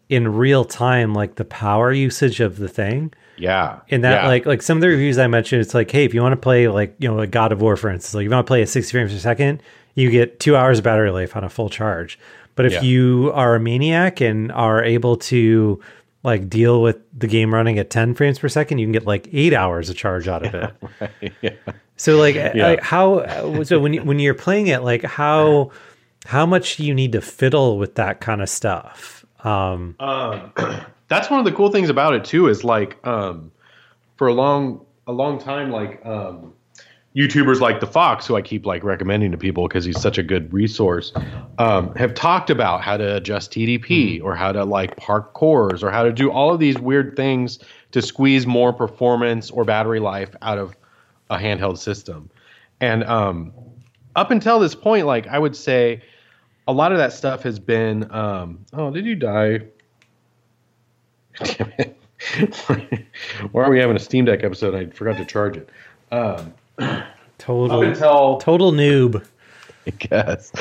in real time like the power usage of the thing. Yeah. And that yeah. like like some of the reviews I mentioned, it's like, hey, if you want to play like you know like God of War, for instance, like if you want to play at 60 frames per second, you get two hours of battery life on a full charge. But if Yeah. you are a maniac and are able to like deal with the game running at 10 frames per second, you can get like eight hours of charge out of (laughs) it. yeah. So like, like how so when you, when you're playing it, like how how much do you need to fiddle with that kind of stuff? Um, (clears throat) that's one of the cool things about it too is like um for a long a long time like um YouTubers like the Phawx, who I keep like recommending to people because he's such a good resource, um, have talked about how to adjust TDP or how to like park cores or how to do all of these weird things to squeeze more performance or battery life out of a handheld system. And um, up until this point, like I would say, a lot of that stuff has been. Um, oh, did you die? Damn it. (laughs) Why are we having a Steam Deck episode? I forgot to charge it. Um, total up until total noob. I guess.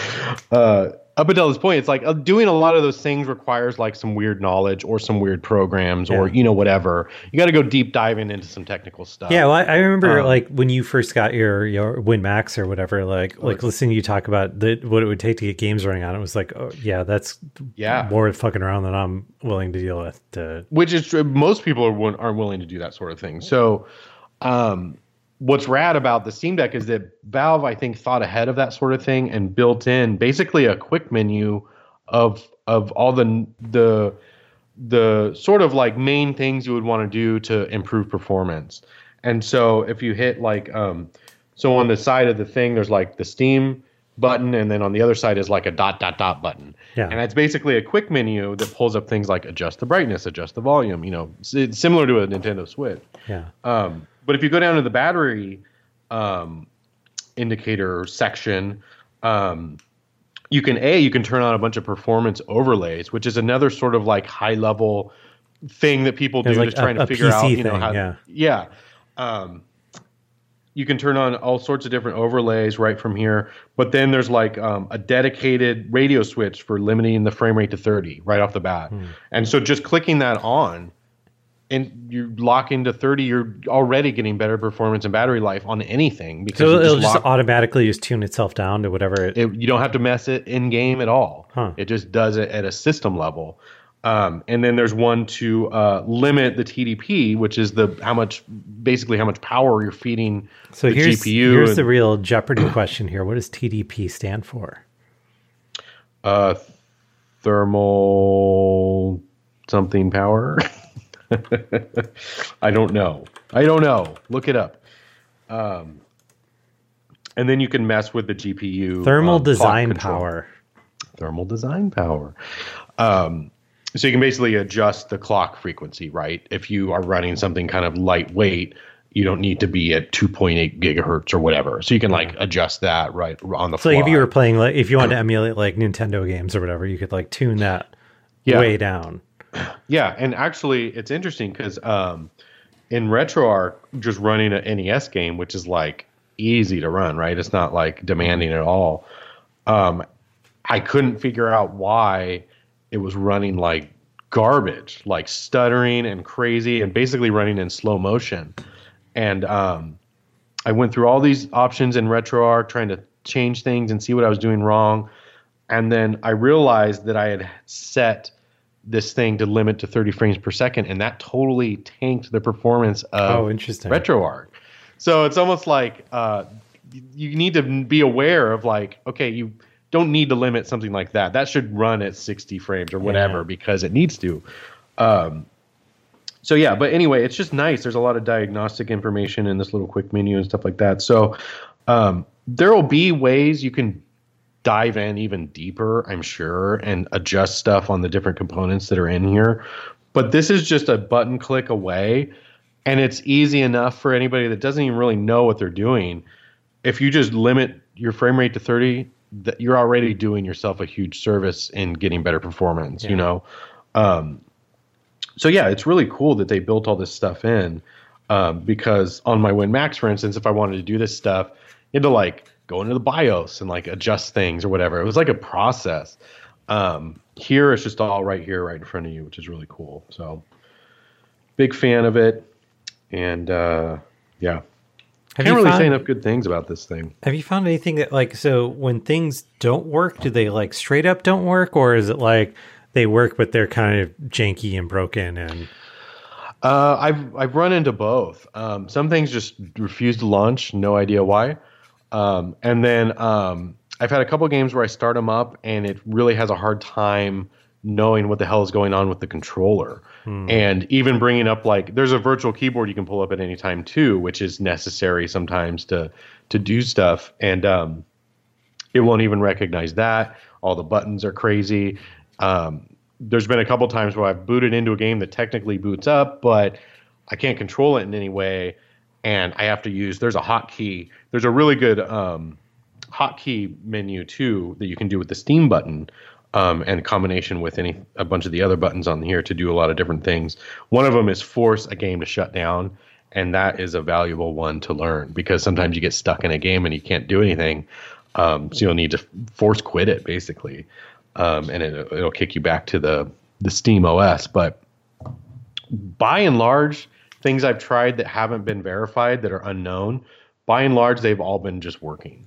Uh, up until this point, it's like uh, doing a lot of those things requires like some weird knowledge or some weird programs or you know whatever. You got to go deep diving into some technical stuff. Yeah, well, I, I remember Um, like when you first got your your Win Max or whatever, like like listening to you talk about the, what it would take to get games running on it was like, oh yeah, that's Yeah. more fucking around than I'm willing to deal with. To which is true. Most people are aren't willing to do that sort of thing. So, um, what's rad about the Steam Deck is that Valve, I think, thought ahead of that sort of thing and built in basically a quick menu of of all the the the sort of like main things you would want to do to improve performance. And so if you hit like um so on the side of the thing there's like the Steam button and then on the other side is like a dot dot dot button. Yeah. And that's basically a quick menu that pulls up things like adjust the brightness, adjust the volume, you know, it's similar to a Nintendo Switch. yeah, Um, but if you go down to the battery um, indicator section, um, you can a you can turn on a bunch of performance overlays, which is another sort of like high level thing that people do like just trying to figure PC out, you know, thing, how yeah. yeah. Um, you can turn on all sorts of different overlays right from here. But then there's like um, a dedicated radio switch for limiting the frame rate to 30 right off the bat. Hmm. And so just clicking that on and you lock into 30, you're already getting better performance and battery life on anything because So it'll just lock- automatically just tune itself down to whatever it. it, you don't have to mess it in game at all. Huh. It just does it at a system level. Um, and then there's one to uh, limit the TDP, which is the how much basically how much power you're feeding so the here's GPU. here's and, the real Jeopardy (clears throat) question here. What does TDP stand for? uh, thermal something power. (laughs) (laughs) I don't know. I don't know. Look it up. Um, and then you can mess with the GPU Thermal um, design power. thermal design power. Um, so you can basically adjust the clock frequency, right? If you are running something kind of lightweight, you don't need to be at 2.8 gigahertz or whatever. So you can like adjust that right on the So fly. if you were playing like if you wanted to (clears throat) emulate like Nintendo games or whatever, you could like tune that Yeah. way down. Yeah, and actually it's interesting because um, in RetroArch, just running an NES game, which is like easy to run, right? It's not like demanding at all. Um, I couldn't figure out why it was running like garbage, like stuttering and crazy, and basically running in slow motion. And um, I went through all these options in RetroArch, trying to change things and see what I was doing wrong. And then I realized that I had set this thing to limit to 30 frames per second, and that totally tanked the performance of Oh, interesting. RetroArch. So it's almost like uh, you need to be aware of like, okay, you don't need to limit something like that. That should run at 60 frames or whatever Yeah. because it needs to. Um, so yeah, but anyway, it's just nice. There's a lot of diagnostic information in this little quick menu and stuff like that. So um, there will be ways you can dive in even deeper, I'm sure, and adjust stuff on the different components that are in here. But this is just a button click away, and it's easy enough for anybody that doesn't even really know what they're doing. If you just limit your frame rate to 30, that you're already doing yourself a huge service in getting better performance, you know. Um, so yeah, it's really cool that they built all this stuff in. Um, because on my Win Max, for instance, if I wanted to do this stuff, you had to like go into the BIOS and like adjust things or whatever. It was like a process. Um, here it's just all right here, right in front of you, which is really cool. So big fan of it, and uh, yeah, Have can't you, really found, say enough good things about this thing. have you found anything that like so when things don't work, do they like straight up don't work, or is it like they work but they're kind of janky and broken and Uh, I've I've run into both. Um, some things just refuse to launch, no idea why. Um, and then um, I've had a couple games where I start them up and it really has a hard time knowing what the hell is going on with the controller. And even bringing up like there's a virtual keyboard you can pull up at any time too, which is necessary sometimes to to do stuff. And um, it won't even recognize that. All the buttons are crazy. Um, there's been a couple times where I've booted into a game that technically boots up, but I can't control it in any way, and I have to use. There's a hotkey. There's a really good um, hotkey menu too that you can do with the Steam button, um, and combination with any a bunch of the other buttons on here to do a lot of different things. One of them is force a game to shut down, and that is a valuable one to learn because sometimes you get stuck in a game and you can't do anything. Um, so you'll need to force quit it basically, um, and it, it'll kick you back to the the Steam OS. But by and large, things I've tried that haven't been verified that are unknown, by and large, they've all been just working,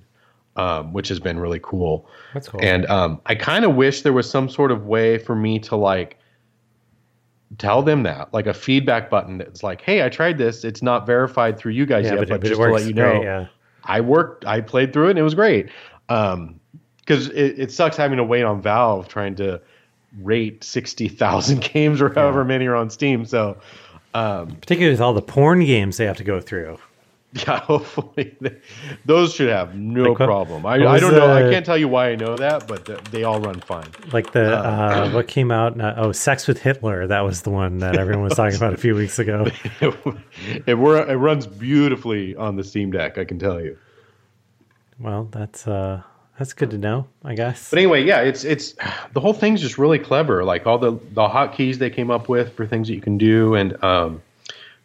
um, which has been really cool. That's cool. And um, I kind of wish there was some sort of way for me to like tell them that, like a feedback button that's like, "Hey, I tried this. It's not verified through you guys yeah, yet, but, but, but just to let you know, great, yeah. I worked, I played through it, and it was great. Um, because it, it sucks having to wait on Valve trying to rate sixty thousand (laughs) games or however many are on Steam. So, um, Particularly with all the porn games they have to go through. (laughs) yeah, hopefully they, those should have no Like what- problem. I, I don't know. I can't tell you why I know that, but th- they all run fine. Like the uh, (laughs) what came out? Uh, oh, Sex with Hitler. That was the one that everyone was talking about a few weeks ago. (laughs) it, wor- it runs beautifully on the Steam Deck. I can tell you. Well, that's uh, that's good to know. I guess. But anyway, yeah, it's it's the whole thing's just really clever. Like all the the hotkeys they came up with for things that you can do, and um,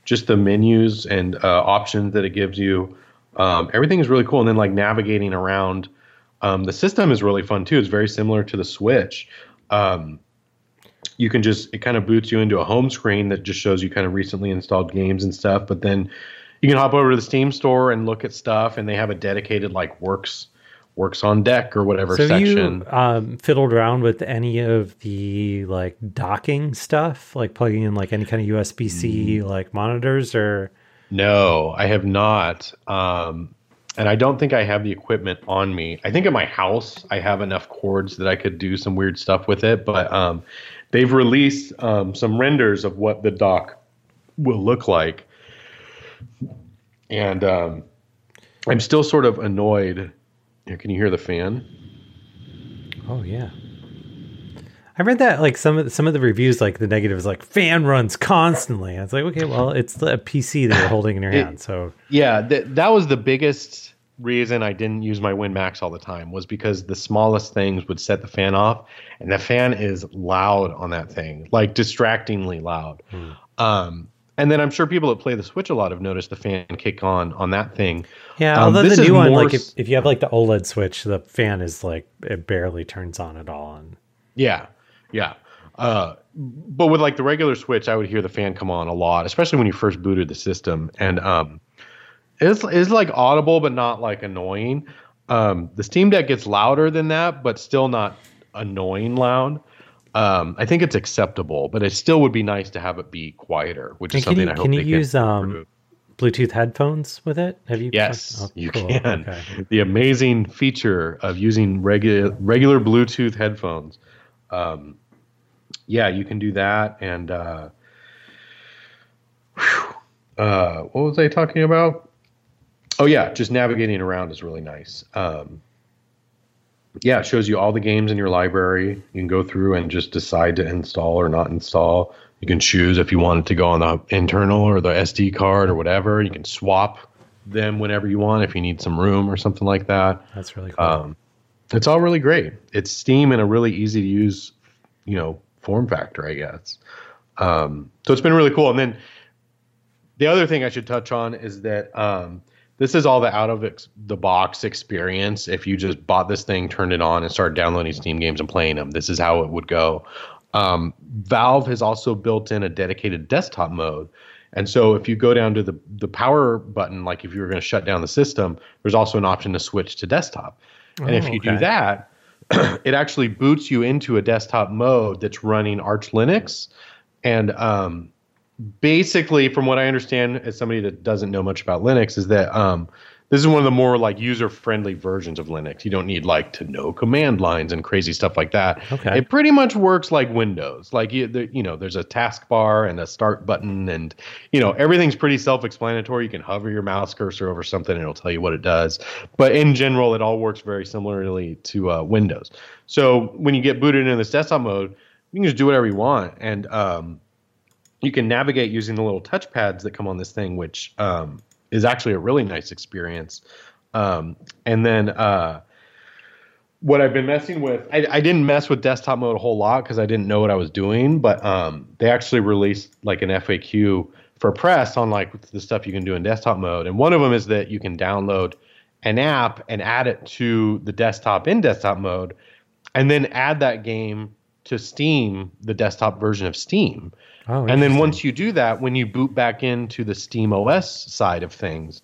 just the menus and uh, options that it gives you. Um, everything is really cool, and then like navigating around. Um, the system is really fun too. It's very similar to the Switch. Um, you can just it kind of boots you into a home screen that just shows you kind of recently installed games and stuff. But then you can hop over to the Steam store and look at stuff, and they have a dedicated like works works on deck or whatever So have section. you um, fiddled around with any of the like docking stuff, like plugging in like any kind of USB Mm. C like monitors or? No, I have not. Um, and I don't think I have the equipment on me. I think at my house I have enough cords that I could do some weird stuff with it. But um, they've released um, some renders of what the dock will look like, and um, I'm still sort of annoyed. Here, can you hear the fan? Oh yeah. I read that like some of the, some of the reviews, like the negative is like fan runs constantly. I was like, okay, well, it's a PC that you're holding in your (laughs) It- hand, so Yeah, th- that was the biggest reason I didn't use my WinMax all the time was because the smallest things would set the fan off, and the fan is loud on that thing, like distractingly loud. Um, and then I'm sure people that play the Switch a lot have noticed the fan kick on on that thing. yeah. Um, although the new one, like if, if you have like the OLED switch, the fan is like it barely turns on at all. And Yeah, yeah. Uh, but with like the regular Switch, I would hear the fan come on a lot, especially when you first booted the system, and um, it's it's like audible but not like annoying. Um, the Steam Deck gets louder than that, but still not annoying loud. Um, I think it's acceptable, but it still would be nice to have it be quieter, which is And can something you I hope can you use can um. Bluetooth headphones with it? Have you? Yes, oh, you cool. can. Okay. The amazing feature of using regular regular Bluetooth headphones. Um, yeah, you can do that. And uh, whew, uh, what was I talking about? Oh yeah, just navigating around is really nice. Um, yeah, it shows you all the games in your library. You can go through and just decide to install or not install. You can choose if you want it to go on the internal or the SD card or whatever. You can swap them whenever you want if you need some room or something like that. That's really cool. Um, it's all really great. It's Steam in a really easy to use, you know, form factor, I guess. Um, so it's been really cool. And then the other thing I should touch on is that um, this is all the out of ex- the box experience. If you just bought this thing, turned it on, and started downloading Steam games and playing them, this is how it would go. Um, Valve has also built in a dedicated desktop mode. And so if you go down to the, the power button, like if you were going to shut down the system, there's also an option to switch to desktop. And if Oh, you do that, (clears throat) it actually boots you into a desktop mode that's running Arch Linux. And um, basically, from what I understand, as somebody that doesn't know much about Linux, is that um, this is one of the more like user-friendly versions of Linux. You don't need like to know command lines and crazy stuff like that. Okay. It pretty much works like Windows. Like you, the, you know, there's a taskbar and a start button, and you know everything's pretty self-explanatory. You can hover your mouse cursor over something, and it'll tell you what it does. But in general, it all works very similarly to uh, Windows. So when you get booted into this desktop mode, you can just do whatever you want, and um, you can navigate using the little touch pads that come on this thing, which um, is actually a really nice experience. Um, and then uh, what I've been messing with, I, I didn't mess with desktop mode a whole lot because I didn't know what I was doing, but um, they actually released like an FAQ for press on like the stuff you can do in desktop mode. And one of them is that you can download an app and add it to the desktop in desktop mode, and then add that game to Steam, the desktop version of Steam. Oh, And then once you do that, when you boot back into the Steam OS side of things,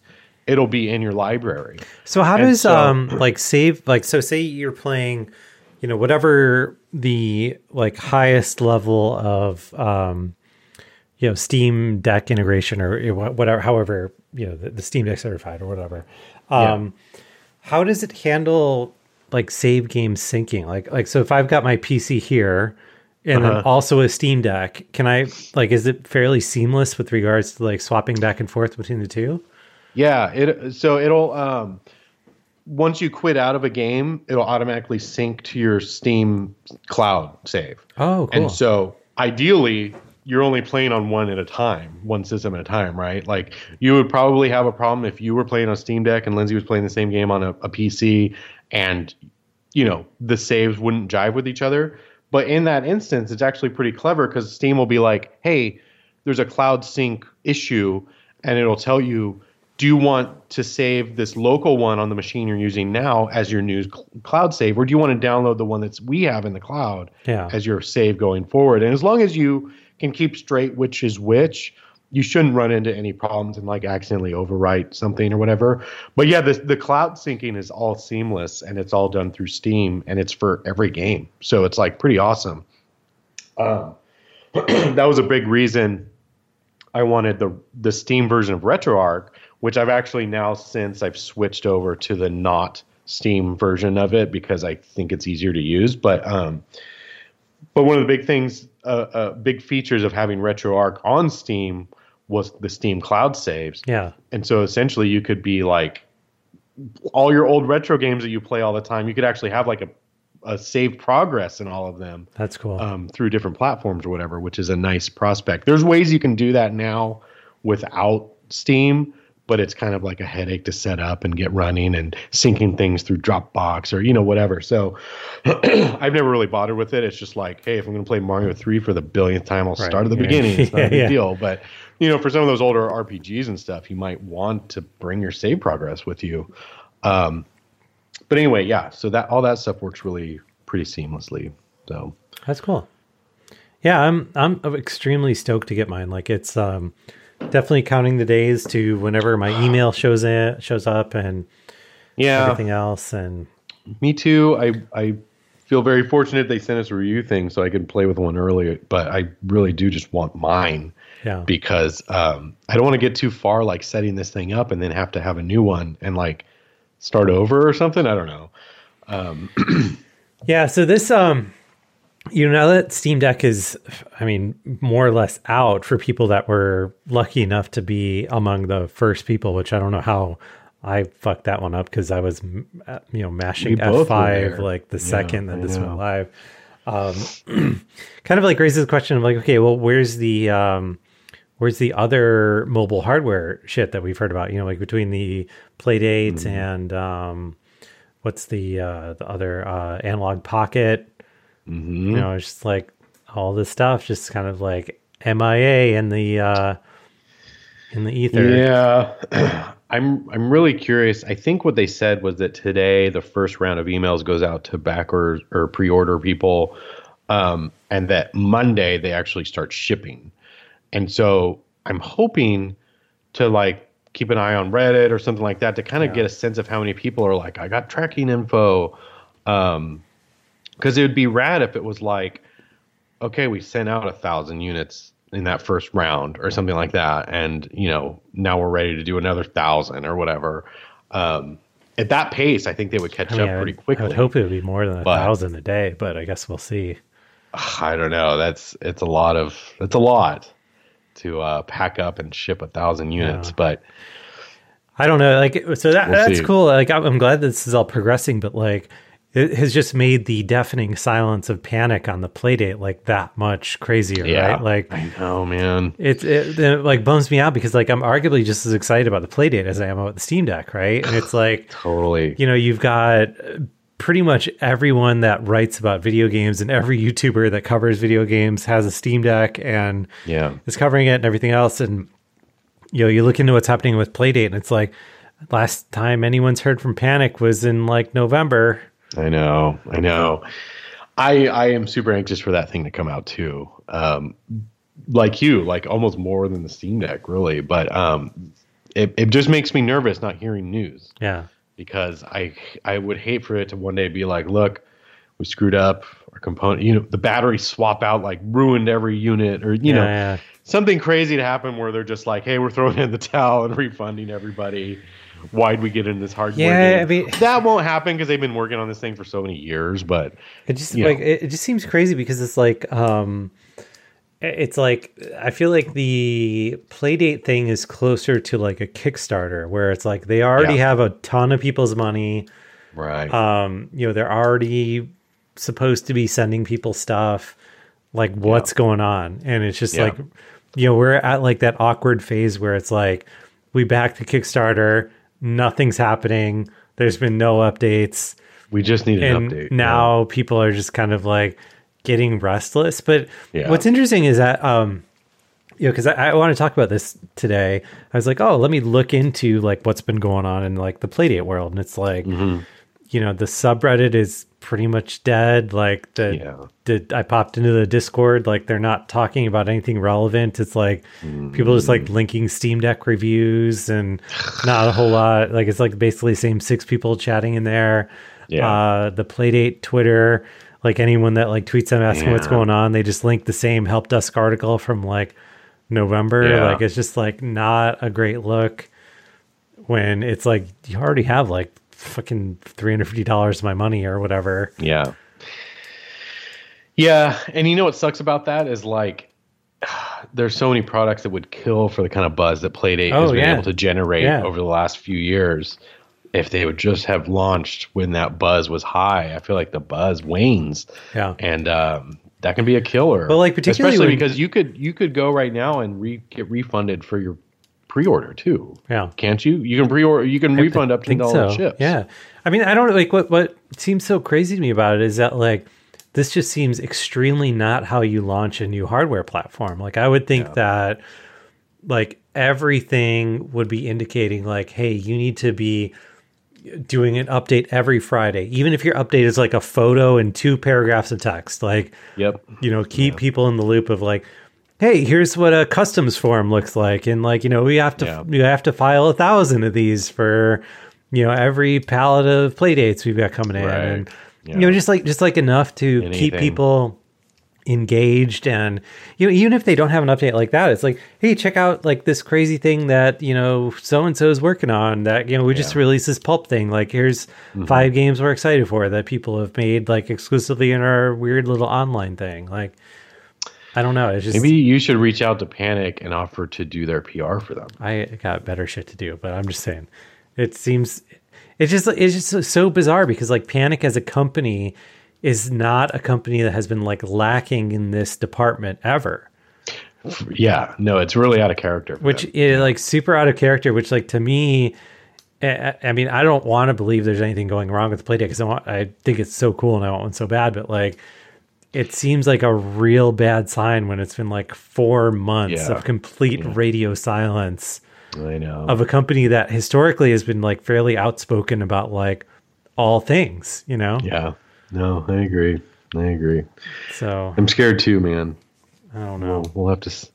it'll be in your library. So how And does so- um like save like so say you're playing, you know, whatever the like highest level of um you know Steam Deck integration or you know, wha- whatever however, you know, the, the Steam Deck certified or whatever. Um how does it handle like save game syncing? Like like so if I've got my PC here and Uh-huh. also a Steam Deck, can I like is it fairly seamless with regards to like swapping back and forth between the two? Yeah, it so it'll um once you quit out of a game, it'll automatically sync to your Steam cloud save. Oh, cool. And so ideally, you're only playing on one at a time, one system at a time, right? Like you would probably have a problem if you were playing on Steam Deck and Lindsay was playing the same game on a, a PC and you know, the saves wouldn't jive with each other. But in that instance, it's actually pretty clever because Steam will be like, hey, there's a cloud sync issue, and it'll tell you do you want to save this local one on the machine you're using now as your new cl- cloud save, or do you want to download the one that's we have in the cloud Yeah. as your save going forward? And as long as you can keep straight which is which, you shouldn't run into any problems and like accidentally overwrite something or whatever. But yeah, the the cloud syncing is all seamless and it's all done through Steam and it's for every game, so it's like pretty awesome. Um, (clears throat) that was a big reason I wanted the the Steam version of RetroArch, which I've actually now since I've switched over to the not Steam version of it because I think it's easier to use. But um, but one of the big things, uh, uh, big features of having RetroArch on Steam was the Steam Cloud saves. Yeah. And so essentially, you could be like all your old retro games that you play all the time. You could actually have like a a saved progress in all of them That's cool. um, through different platforms or whatever, which is a nice prospect. There's ways you can do that now without Steam, but it's kind of like a headache to set up and get running and syncing things through Dropbox or you know whatever. So (clears throat) I've never really bothered with it. It's just like, hey, if I'm going to play Mario 3 for the billionth time, I'll Right. start at the Yeah. beginning. It's not Yeah, a (laughs) big yeah. deal, but you know, for some of those older RPGs and stuff, you might want to bring your save progress with you. Um, but anyway, yeah. So that all that stuff works really pretty seamlessly. So That's cool. Yeah, I'm I'm extremely stoked to get mine. Like it's um definitely counting the days to whenever my (gasps) email shows in, shows up and yeah, everything else and me too. I I feel very fortunate they sent us a review thing so I could play with one earlier. But I really do just want mine yeah. because um, I don't want to get too far like setting this thing up and then have to have a new one and like start over or something. I don't know. (clears throat) Yeah, so this um you know now that Steam Deck is I mean more or less out for people that were lucky enough to be among the first people, which I don't know how I fucked that one up because I was uh, you know mashing We both were F5 like the Yeah, second that I this know. went live. Um (clears throat) kind of like raises the question of like okay, well where's the um where's the other mobile hardware shit that we've heard about, you know, like between the Playdates Mm-hmm. and um what's the uh the other uh analog pocket Mm-hmm. you know it's just like all this stuff just kind of like mia in the uh in the ether Yeah, (clears throat) I'm I'm really curious. I think what they said was that today the first round of emails goes out to backers or pre-order people, um, and that Monday they actually start shipping. And so I'm hoping to like keep an eye on Reddit or something like that to kind of get a sense of how many people are like, I got tracking info. Um, because it would be rad if it was like, okay, we sent out a thousand units in that first round or something like that, and you know now we're ready to do another thousand or whatever. Um, at that pace, I think they would catch I mean, up pretty quickly. I would hope it would be more than a But- thousand a day but i guess we'll see I don't know. That's it's a lot of it's a lot to uh, pack up and ship a thousand units, Yeah. but i don't know like so that We'll that's see. cool like I'm, I'm glad this is all progressing but like it has just made the deafening silence of panic on the playdate like that much crazier yeah, right like I know, man. it, it, it like bums me out because like I'm arguably just as excited about the Playdate as I am about the Steam Deck, right? And it's like (laughs) Totally. you know you've got pretty much everyone that writes about video games and every YouTuber that covers video games has a Steam Deck and Yeah. is covering it and everything else. And you know you look into what's happening with Playdate and it's like last time anyone's heard from Panic was in like November. I know, I know. I I am super anxious for that thing to come out too. Um, like you, like almost more than the Steam Deck, really. But um, it it just makes me nervous not hearing news Yeah. Because I I would hate for it to one day be like, look, we screwed up our component. You know, the battery swap out like ruined every unit, or you know, Yeah, yeah. something crazy to happen where they're just like, hey, we're throwing in the towel and (laughs) refunding everybody. Why'd we get in this hardware? Yeah, game? I mean- (laughs) that won't happen because they've been working on this thing for so many years. But It just like know. it just seems crazy because it's like um it's like I feel like the playdate thing is closer to like a Kickstarter where it's like they already Yeah. have a ton of people's money. right, Um, you know, they're already supposed to be sending people stuff. Like what's going on? And it's just Yeah. like you know, we're at like that awkward phase where it's like we back the Kickstarter, nothing's happening. There's been no updates we just need an and update now people are just kind of like getting restless but Yeah. what's interesting is that um you know, because I, I want to talk about this today. I was like, oh, let me look into like what's been going on in like the Playdate world, and it's like, Mm-hmm. you know, the subreddit is pretty much dead. Like the, Yeah. the I popped into the Discord, like they're not talking about anything relevant. It's like people just Mm. like linking Steam Deck reviews and not a whole lot. Like it's like basically the same six people chatting in there. Yeah. Uh, the Playdate Twitter, like anyone that like tweets them asking what's going on, they just link the same help desk article from like November. Yeah. Like it's just like not a great look when it's like you already have like fucking three hundred fifty dollars of my money or whatever. Yeah. Yeah, and you know what sucks about that is like (sighs) there's so many products that would kill for the kind of buzz that Playdate Oh, has been yeah. able to generate Yeah. over the last few years. If they would just have launched when that buzz was high, I feel like the buzz wanes, Yeah. and um, that can be a killer. Well, like, particularly especially when- because you could you could go right now and re- get refunded for your pre-order too. Yeah. can't you? You can pre-order. You can refund up to think dollar so. chips. Yeah. I mean, I don't like what what seems so crazy to me about it is that like this just seems extremely not how you launch a new hardware platform. Like I would think that like everything would be indicating like hey, you need to be doing an update every Friday. Even if your update is like a photo and two paragraphs of text, like Yep. you know keep people in the loop of like hey here's what a customs form looks like and like you know we have to Yeah. we have to file a thousand of these for you know every pallet of Playdates we've got coming in Right. and Yeah. you know just like just like enough to keep people engaged and you know even if they don't have an update like that it's like hey check out like this crazy thing that you know so and so is working on that you know we just Yeah. Mm-hmm. released this pulp thing like here's five games we're excited for that people have made like exclusively in our weird little online thing like i don't know it's just Maybe you should reach out to Panic and offer to do their PR for them. i got better shit to do but i'm just saying it seems it's just it's just so bizarre because like panic as a company is not a company that has been like lacking in this department ever Yeah, no, it's really out of character. which is like super out of character which like to me I, I mean i don't want to believe there's anything going wrong with the playdate because I, want, I think it's so cool and i want one so bad but like it seems like a real bad sign when it's been like four months Yeah. of complete radio silence I know. of a company that historically has been like fairly outspoken about like all things you know yeah, no, I agree. I agree. so I'm scared too, man. i don't know We'll, we'll have to.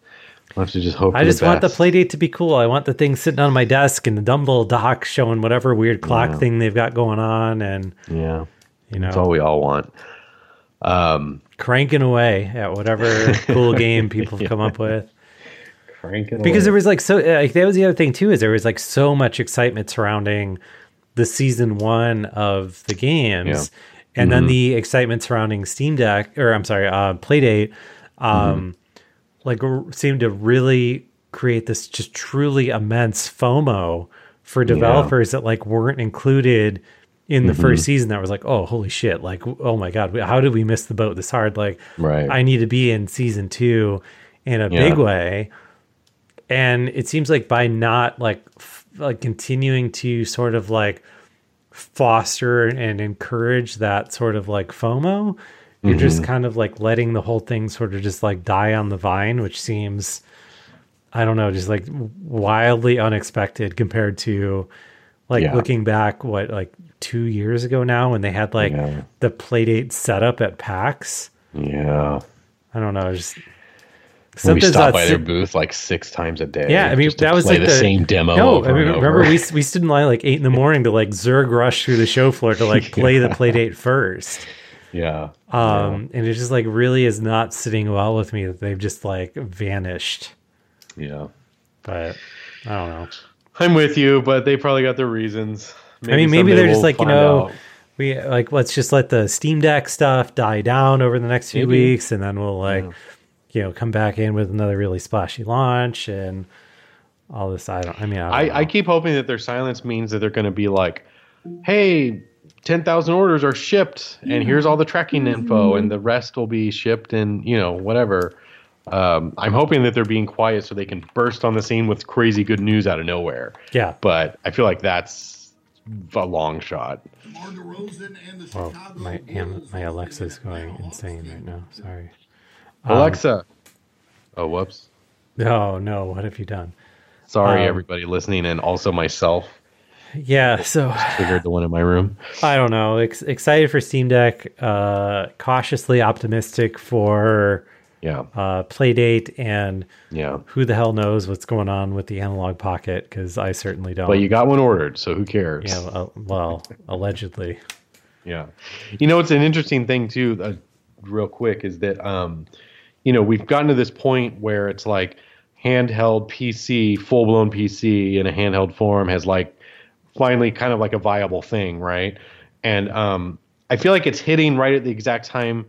We'll have to just hope. I just want the best. Playdate to be cool. I want the thing sitting on my desk and the dumb little dock showing whatever weird clock Yeah. thing they've got going on and Yeah, you know, that's all we all want. Um, cranking away at whatever (laughs) cool game people have come up with. Crank it Because there was like so uh, like that was the other thing too is there was like so much excitement surrounding the season 1 of the games Yeah. And then the excitement surrounding Steam Deck or I'm sorry, uh Playdate um like r- seemed to really create this just truly immense FOMO for developers that like weren't included in the first season that was like oh holy shit like oh my god how did we miss the boat this hard? Like Right. I need to be in season 2 in a Yeah. big way. And it seems like by not like f- like continuing to sort of like foster and encourage that sort of like FOMO, you're Mm-hmm. just kind of like letting the whole thing sort of just like die on the vine, which seems I don't know, just like wildly unexpected compared to like Yeah. looking back what like 2 years ago now when they had like Yeah. the playdate setup at PAX. yeah. I don't know, just we something's stop not by si- their booth like six times a day. Yeah, I mean just to that was like the, same demo. No, over I mean and over. remember we we stood in line like eight in the (laughs) morning to like Zerg rush through the show floor to like (laughs) play the Playdate first. yeah, Um, and it just like really is not sitting well with me that they've just like vanished. yeah. But I don't know. I'm with you, but they probably got their reasons. I mean, maybe they're just we'll like you know, out. we like let's just let the Steam Deck stuff die down over the next few Maybe. weeks, and then we'll like you know come back in with another really splashy launch and all this. I don't. I mean, I, don't I, know. I keep hoping that their silence means that they're going to be like, hey, 10,000 orders are shipped, and here's all the tracking info, and the rest will be shipped, and, you know, whatever. Um, I'm hoping that they're being quiet so they can burst on the scene with crazy good news out of nowhere. yeah. But I feel like that's a long shot. DeMar DeRozan and the Chicago my Am- Bulls my have Alexa's going insane right now. Sorry. Alexa. Oh, whoops. Oh no, what have you done? Sorry, Um, everybody listening, and also myself. Yeah, so Figured the one in my room. I don't know. Ex- excited for Steam Deck. Uh, cautiously optimistic for Yeah, uh, Playdate, and yeah. who the hell knows what's going on with the Analog Pocket? Because I certainly don't. But you got one ordered, so who cares? yeah, uh, well, allegedly. Yeah. You know, it's an interesting thing too, uh, real quick, is that um, you know, we've gotten to this point where it's like handheld PC, full blown PC in a handheld form has like finally kind of like a viable thing, right? And um I feel like it's hitting right at the exact time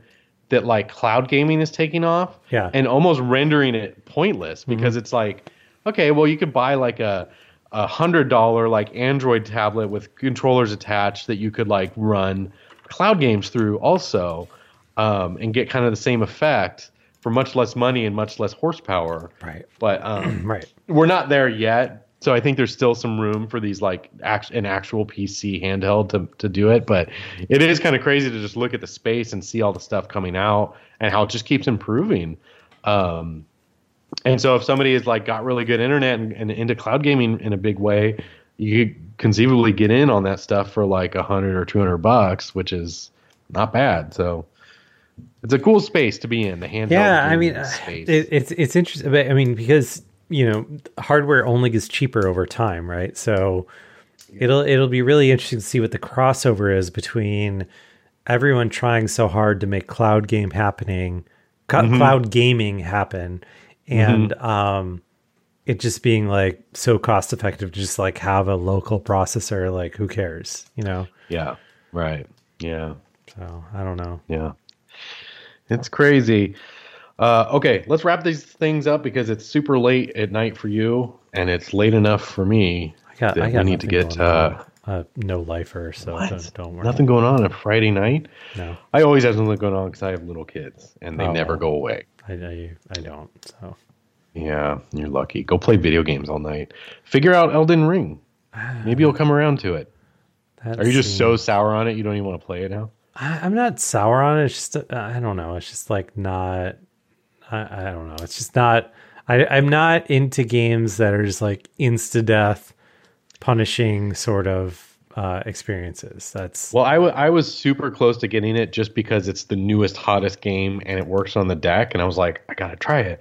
that like cloud gaming is taking off. Yeah. And almost rendering it pointless because it's like, okay, well you could buy like a a hundred dollar like Android tablet with controllers attached that you could like run cloud games through also, um, and get kind of the same effect for much less money and much less horsepower. Right. But um, (clears throat) Right. we're not there yet. So I think there's still some room for these like act- an actual PC handheld to to do it. But it is kind of crazy to just look at the space and see all the stuff coming out and how it just keeps improving. Um, and so if somebody has like got really good internet and, and into cloud gaming in a big way, you could conceivably get in on that stuff for like a hundred or two hundred bucks, which is not bad. So it's a cool space to be in. The handheld. Yeah, I mean, uh, space. it, it's it's interesting. But I mean, because you know, hardware only gets cheaper over time, right? So it'll it'll be really interesting to see what the crossover is between everyone trying so hard to make cloud game happening, co- cloud gaming happen, and um, it just being like so cost effective to just like have a local processor. Like, who cares, you know? yeah. Right. Yeah. So I don't know. Yeah. It's crazy. Uh, okay, let's wrap these things up because it's super late at night for you, and it's late enough for me. I got that I got we need to get uh, uh, no lifer, so don't, don't worry. nothing going on on a Friday night. No. I always have something going on because I have little kids, and they Oh. never go away. I, I, I don't. So Yeah, you're lucky. Go play video games all night. Figure out Elden Ring. Maybe you'll (sighs) come around to it. that Are you just so sour on it you don't even want to play it now? I, I'm not sour on it. It's just uh, I don't know. It's just like not. I, I don't know. It's just not. I, I'm not into games that are just like insta death, punishing sort of uh, experiences. That's Well, I I was super close to getting it just because it's the newest, hottest game and it works on the deck. And I was like, I got to try it.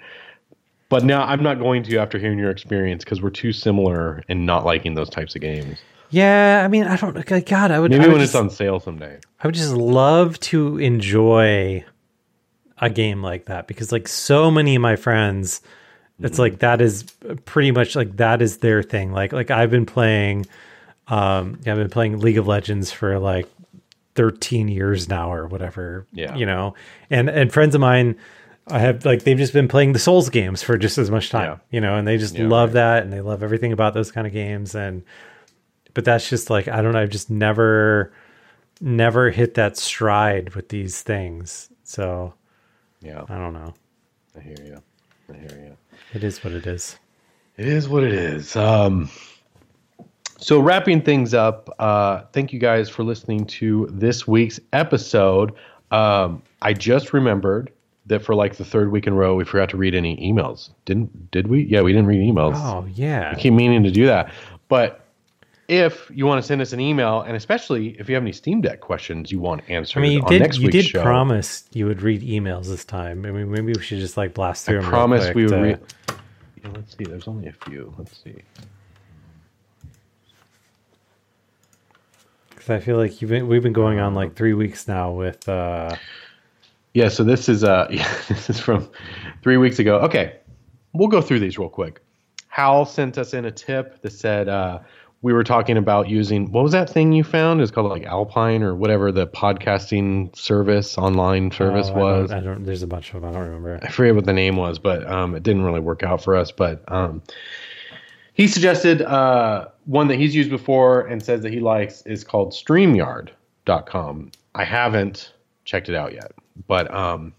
But now I'm not going to after hearing your experience because we're too similar in not liking those types of games. Yeah. I mean, I don't. God, I would. Maybe I would when just, it's on sale someday. I would just love to enjoy a game like that because like so many of my friends it's like that is pretty much like that is their thing like like I've been playing um I've been playing League of Legends for like 13 years now or whatever Yeah. you know and and friends of mine I have like they've just been playing the Souls games for just as much time Yeah. you know and they just Yeah, love that and they love everything about those kind of games and but that's just like I don't know I've just never never hit that stride with these things. So Yeah, I don't know. I hear you. I hear you. It is what it is. It is what it is. Um, so wrapping things up, uh, thank you guys for listening to this week's episode. Um, I just remembered that for like the third week in a row, we forgot to read any emails. Didn't did we? Yeah, we didn't read emails. Oh yeah. I keep meaning to do that. But if you want to send us an email, and especially if you have any Steam Deck questions you want answered I mean, you on did next you did show, promise you would read emails this time. I mean, maybe we should just like blast through I them. promise we would to- read. Yeah, let's see. There's only a few. Let's see. Because I feel like you've been, we've been going on like three weeks now with. uh Yeah, so this is uh (laughs) yeah, this is from three weeks ago. Okay, we'll go through these real quick. Hal sent us in a tip that said uh, we were talking about using what was that thing you found? It's called like Alpine or whatever the podcasting service online service oh, I don't- was. I don't, There's a bunch of them. I don't remember. I forget what the name was, but um, it didn't really work out for us. But um, he suggested uh, one that he's used before and says that he likes is called StreamYard.com. I haven't checked it out yet, but um,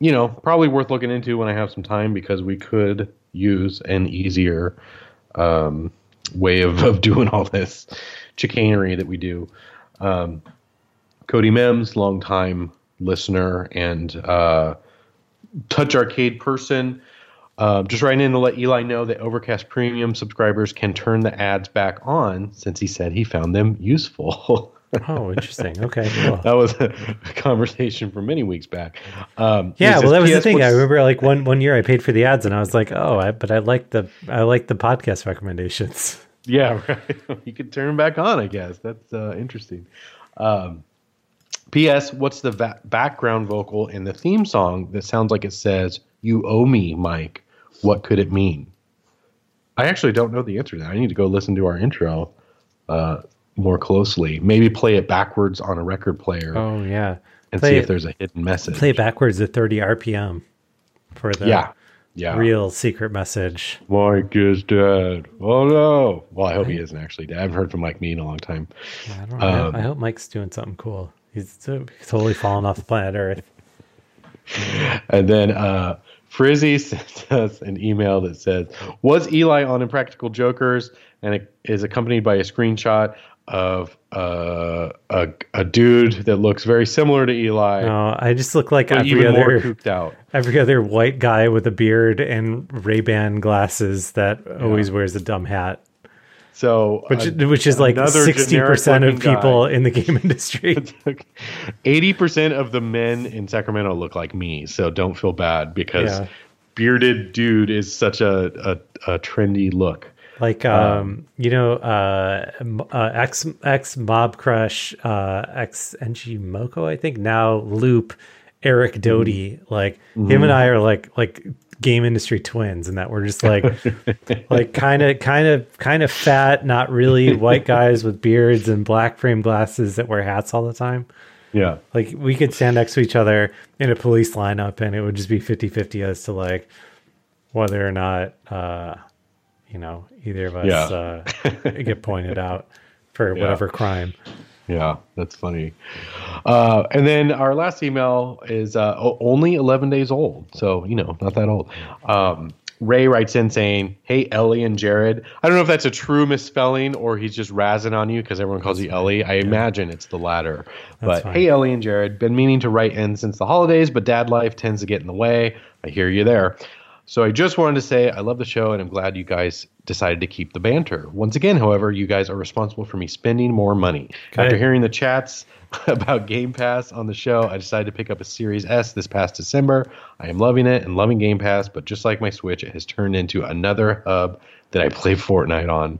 you know, probably worth looking into when I have some time because we could use an easier um, way of, of doing all this chicanery that we do. Um, Cody Mims, longtime listener and uh, touch arcade person Um, just writing in to let Eli know that Overcast Premium subscribers can turn the ads back on since he said he found them useful. (laughs) Oh, interesting. Okay, cool. that was a conversation from many weeks back. Um, Yeah, well, that was the "PS, thing. I remember like one one year I paid for the ads, and I was like, oh, I, but I like the I like the podcast recommendations. (laughs) Yeah, right. (laughs) you could turn them back on, I guess. That's uh, interesting. Um, P.S. What's the va- background vocal in the theme song that sounds like it says, You owe me, Mike? What could it mean? I actually don't know the answer to that. I need to go listen to our intro uh, more closely. Maybe play it backwards on a record player Oh yeah, and play see it- if there's a hidden message. play backwards at 30 RPM for the yeah. Yeah. real secret message. Mike is dead. Oh, no. Well, I hope he isn't actually dead. I haven't heard from Mike Me in a long time. I don't. Um, I hope Mike's doing something cool. He's totally fallen off the planet Earth. (laughs) And then uh, Frizzy (laughs) sent us an email that says, "Was Eli on Impractical Jokers?" and it is accompanied by a screenshot of uh, a a dude that looks very similar to Eli, No, I just look like every other cooped out. (laughs) every other white guy with a beard and Ray Ban glasses that always wears a dumb hat. So, Which, which is like sixty percent of people guy. in the game (laughs) industry. (laughs) Eighty percent of the men in Sacramento look like me, so don't feel bad because Yeah. bearded dude is such a, a, a trendy look. Like um, you know uh, uh ex ex Mobcrush uh ex ng moko i think. Now loop eric doty. Like him and i are like like game industry twins and that we're just like (laughs) like kind of kind of kind of fat not really white guys with beards and black frame glasses that wear hats all the time. Yeah, like we could stand next to each other in a police lineup and it would just be 50-50 as to like whether or not uh you know either of us Yeah. uh get pointed out for (laughs) Yeah. whatever crime Yeah, that's funny. Uh, and then our last email is uh, only 11 days old. So, you know, not that old. Um, Ray writes in saying, Hey, Ellie and Jared. I don't know if that's a true misspelling or he's just razzing on you because everyone calls you Ellie. I imagine it's the latter. but fine. hey, Ellie and Jared, been meaning to write in since the holidays, but dad life tends to get in the way. I hear you there. So I just wanted to say I love the show and I'm glad you guys decided to keep the banter. Once again, however, you guys are responsible for me spending more money. Okay. After hearing the chats (laughs) about Game Pass on the show, I decided to pick up a Series S this past December. I am loving it and loving Game Pass, but just like my Switch, it has turned into another hub that I play (laughs) Fortnite on.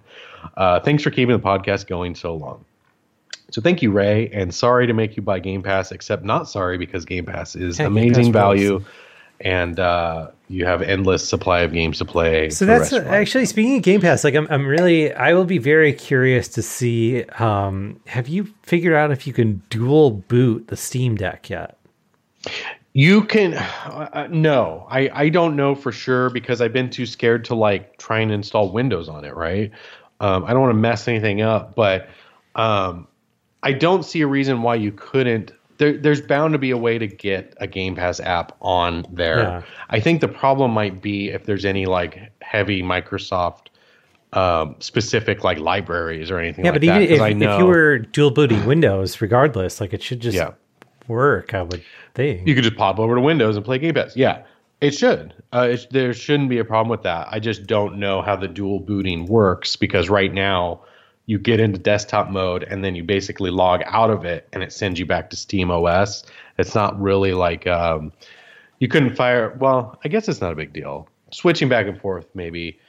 Uh, thanks for keeping the podcast going so long. So thank you, Ray, and sorry to make you buy Game Pass, except not sorry because Game Pass is Game amazing Pass value, and uh, you have endless supply of games to play. so that's rest of your life. actually speaking of game pass like I'm, I'm really i will be very curious to see um have you figured out if you can dual boot the steam deck yet You can uh, uh, no, I I don't know for sure because I've been too scared to like try and install Windows on it. Right? Um, I don't want to mess anything up, but um, I don't see a reason why you couldn't. There, there's bound to be a way to get a Game Pass app on there. Yeah. I think the problem might be if there's any like heavy Microsoft um, specific like libraries or anything yeah like but that. even if, if you were dual booting windows regardless like it should just Yeah. work i would think you could just pop over to Windows and play Game Pass. Yeah, it should. Uh, it, there shouldn't be a problem with that. I just don't know how the dual booting works because right now you get into desktop mode and then you basically log out of it and it sends you back to SteamOS. It's not really like um, you couldn't fire. Well, I guess it's not a big deal. Switching back and forth maybe.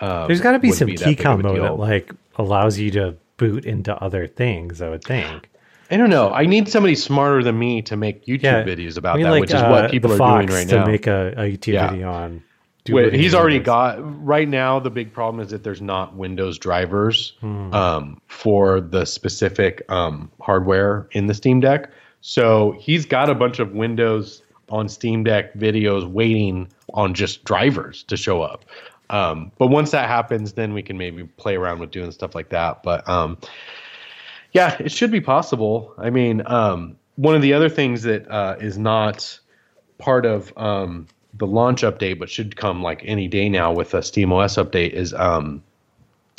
Um, There's got to be some that key big of a combo that like allows you to boot into other things. I would think. I don't know. I need somebody smarter than me to make YouTube Yeah, videos about I mean, that, like, which is uh, what people are Phawx doing right to now. To make a, a YouTube Yeah. video on. Wait, he's already got right now. The big problem is that there's not Windows drivers Hmm. um, for the specific um, hardware in the Steam Deck. So he's got a bunch of Windows on Steam Deck videos waiting on just drivers to show up. Um, but once that happens, then we can maybe play around with doing stuff like that. But um, yeah, it should be possible. I mean, um, one of the other things that uh, is not part of um, the launch update, but should come like any day now with a SteamOS update is, um,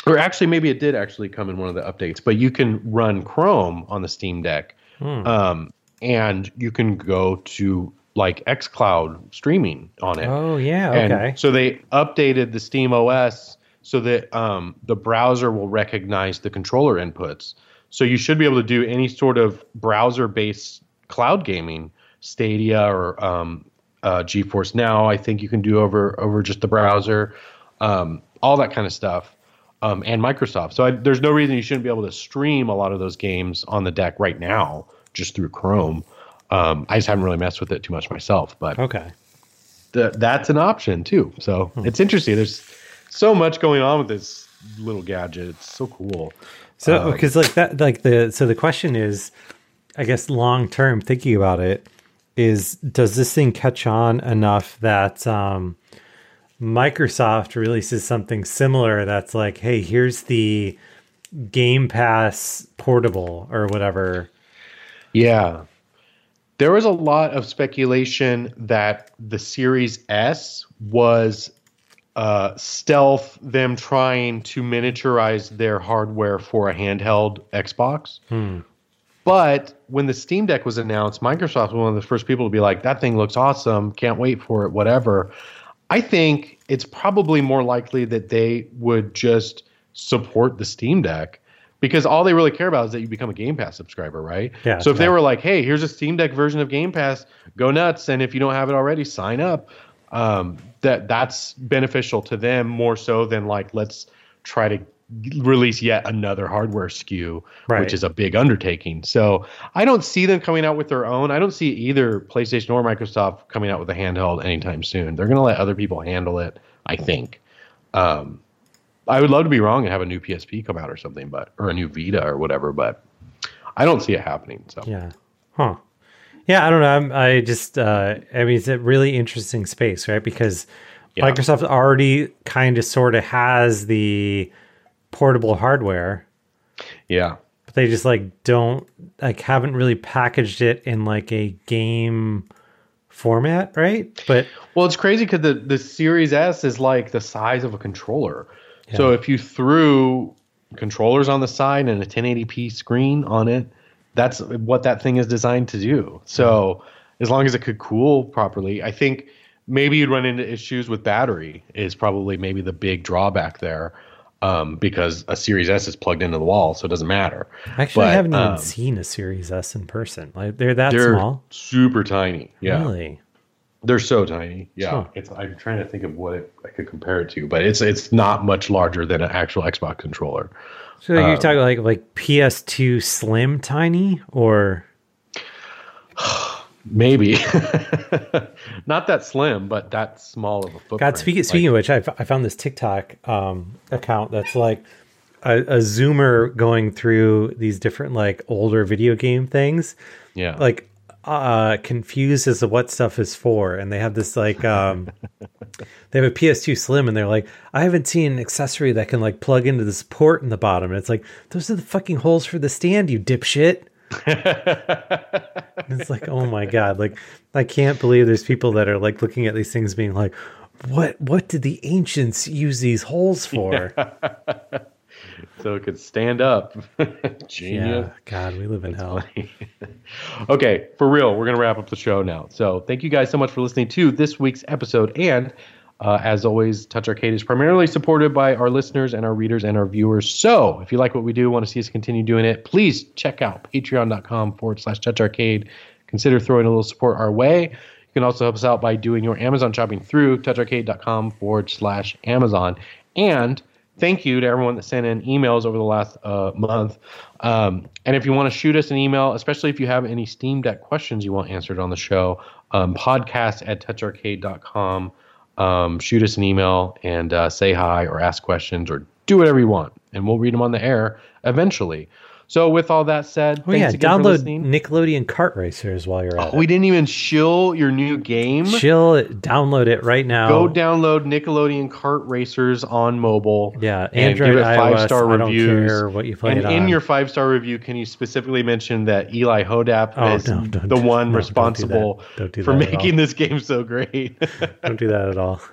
or actually maybe it did actually come in one of the updates, but you can run Chrome on the Steam Deck, um, and you can go to like xCloud streaming on it. Oh yeah, And okay. so they updated the SteamOS so that um, the browser will recognize the controller inputs. So you should be able to do any sort of browser-based cloud gaming, Stadia or um, uh, GeForce Now. I think you can do over over just the browser, um, all that kind of stuff, um, and Microsoft. So I, there's no reason you shouldn't be able to stream a lot of those games on the deck right now just through Chrome. Um, I just haven't really messed with it too much myself, but Okay. th- that's an option too. So it's interesting. There's so much going on with this little gadget. It's so cool. So because like that like the so the question is, I guess long term thinking about it is does this thing catch on enough that um, Microsoft releases something similar that's like, hey, here's the Game Pass portable or whatever. Yeah. There was a lot of speculation that the Series S was uh, stealth, them trying to miniaturize their hardware for a handheld Xbox. But when the Steam Deck was announced, Microsoft was one of the first people to be like, that thing looks awesome, can't wait for it, whatever. I think it's probably more likely that they would just support the Steam Deck because all they really care about is that you become a Game Pass subscriber, right? Yeah, So if they were like, hey, here's a Steam Deck version of Game Pass, go nuts. And if you don't have it already, sign up. Um, that that's beneficial to them more so than like let's try to release yet another hardware SKU, Right. which is a big undertaking. So I don't see them coming out with their own. I don't see either PlayStation or Microsoft coming out with a handheld anytime soon. They're going to let other people handle it, I think. Um, I would love to be wrong and have a new PSP come out or something, but or a new Vita or whatever, but I don't see it happening. So Yeah. Huh. Yeah, I don't know. I'm, I just, uh, I mean, it's a really interesting space, right? Because Yeah. Microsoft already kind of sort of has the portable hardware, yeah, but they just like don't, like, haven't really packaged it in like a game format, right? But Well, it's crazy because the, the Series S is like the size of a controller. So if you threw controllers on the side and a 1080p screen on it, that's what that thing is designed to do. So as long as it could cool properly, I think maybe you'd run into issues with battery is probably maybe the big drawback there. Um, because a Series S is plugged into the wall, so it doesn't matter. actually, I But, haven't even um, seen a Series S in person. Like, they're that They're small. super tiny. Yeah. Really? They're so tiny. Yeah, Huh. it's. I'm trying to think of what it, I could compare it to, but it's it's not much larger than an actual Xbox controller. So Um, you're talking like like PS2 Slim tiny or Maybe (laughs) not that slim, but that small of a footprint. God, speaking, Like, speaking of which, I, f- I found this TikTok um, account that's like a, a zoomer going through these different like older video game things, yeah, like uh, confused as to what stuff is for, and they have this like um, (laughs) they have a PS2 Slim, and they're like, I haven't seen an accessory that can like plug into this port in the bottom, and it's like those are the fucking holes for the stand, you dipshit. (laughs) it's like, oh my god! Like, I can't believe there's people that are like looking at these things, being like, "What? What did the ancients use these holes for?" (laughs) so it could stand up. (laughs) Yeah, Genius. God, we live in hell. okay, for real, we're going to wrap up the show now. So, thank you guys so much for listening to this week's episode. And uh, as always, TouchArcade is primarily supported by our listeners and our readers and our viewers. So, if you like what we do, want to see us continue doing it, please check out patreon.com forward slash touch arcade. Consider throwing a little support our way. You can also help us out by doing your Amazon shopping through toucharcade.com forward slash Amazon. And thank you to everyone that sent in emails over the last uh, month. Um, and if you want to shoot us an email, especially if you have any Steam Deck questions you want answered on the show, um, podcast at toucharcade.com. Um, shoot us an email and uh, say hi or ask questions or do whatever you want, and we'll read them on the air eventually. So, with all that said, Oh thanks yeah, again for download listening. Nickelodeon Kart Racers while you're at we it. didn't even shill your new game. Chill, it, download it right now. Go download Nickelodeon Kart Racers on mobile. Yeah, and Android, give it iOS. five star I don't reviews. care what you play and it in your five star review, can you specifically mention that Eli Hodapp Oh, is no, don't- the one no, don't do responsible Don't do for making this game so great? don't do that at all. (laughs)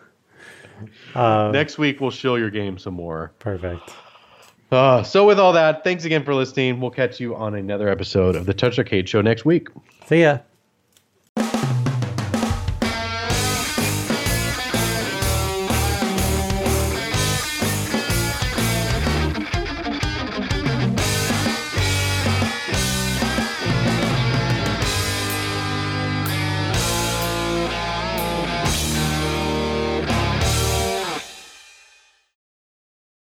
Um, Next week we'll shill your game some more. Perfect. Uh, so with all that, thanks again for listening. We'll catch you on another episode of the TouchArcade Show next week. See ya.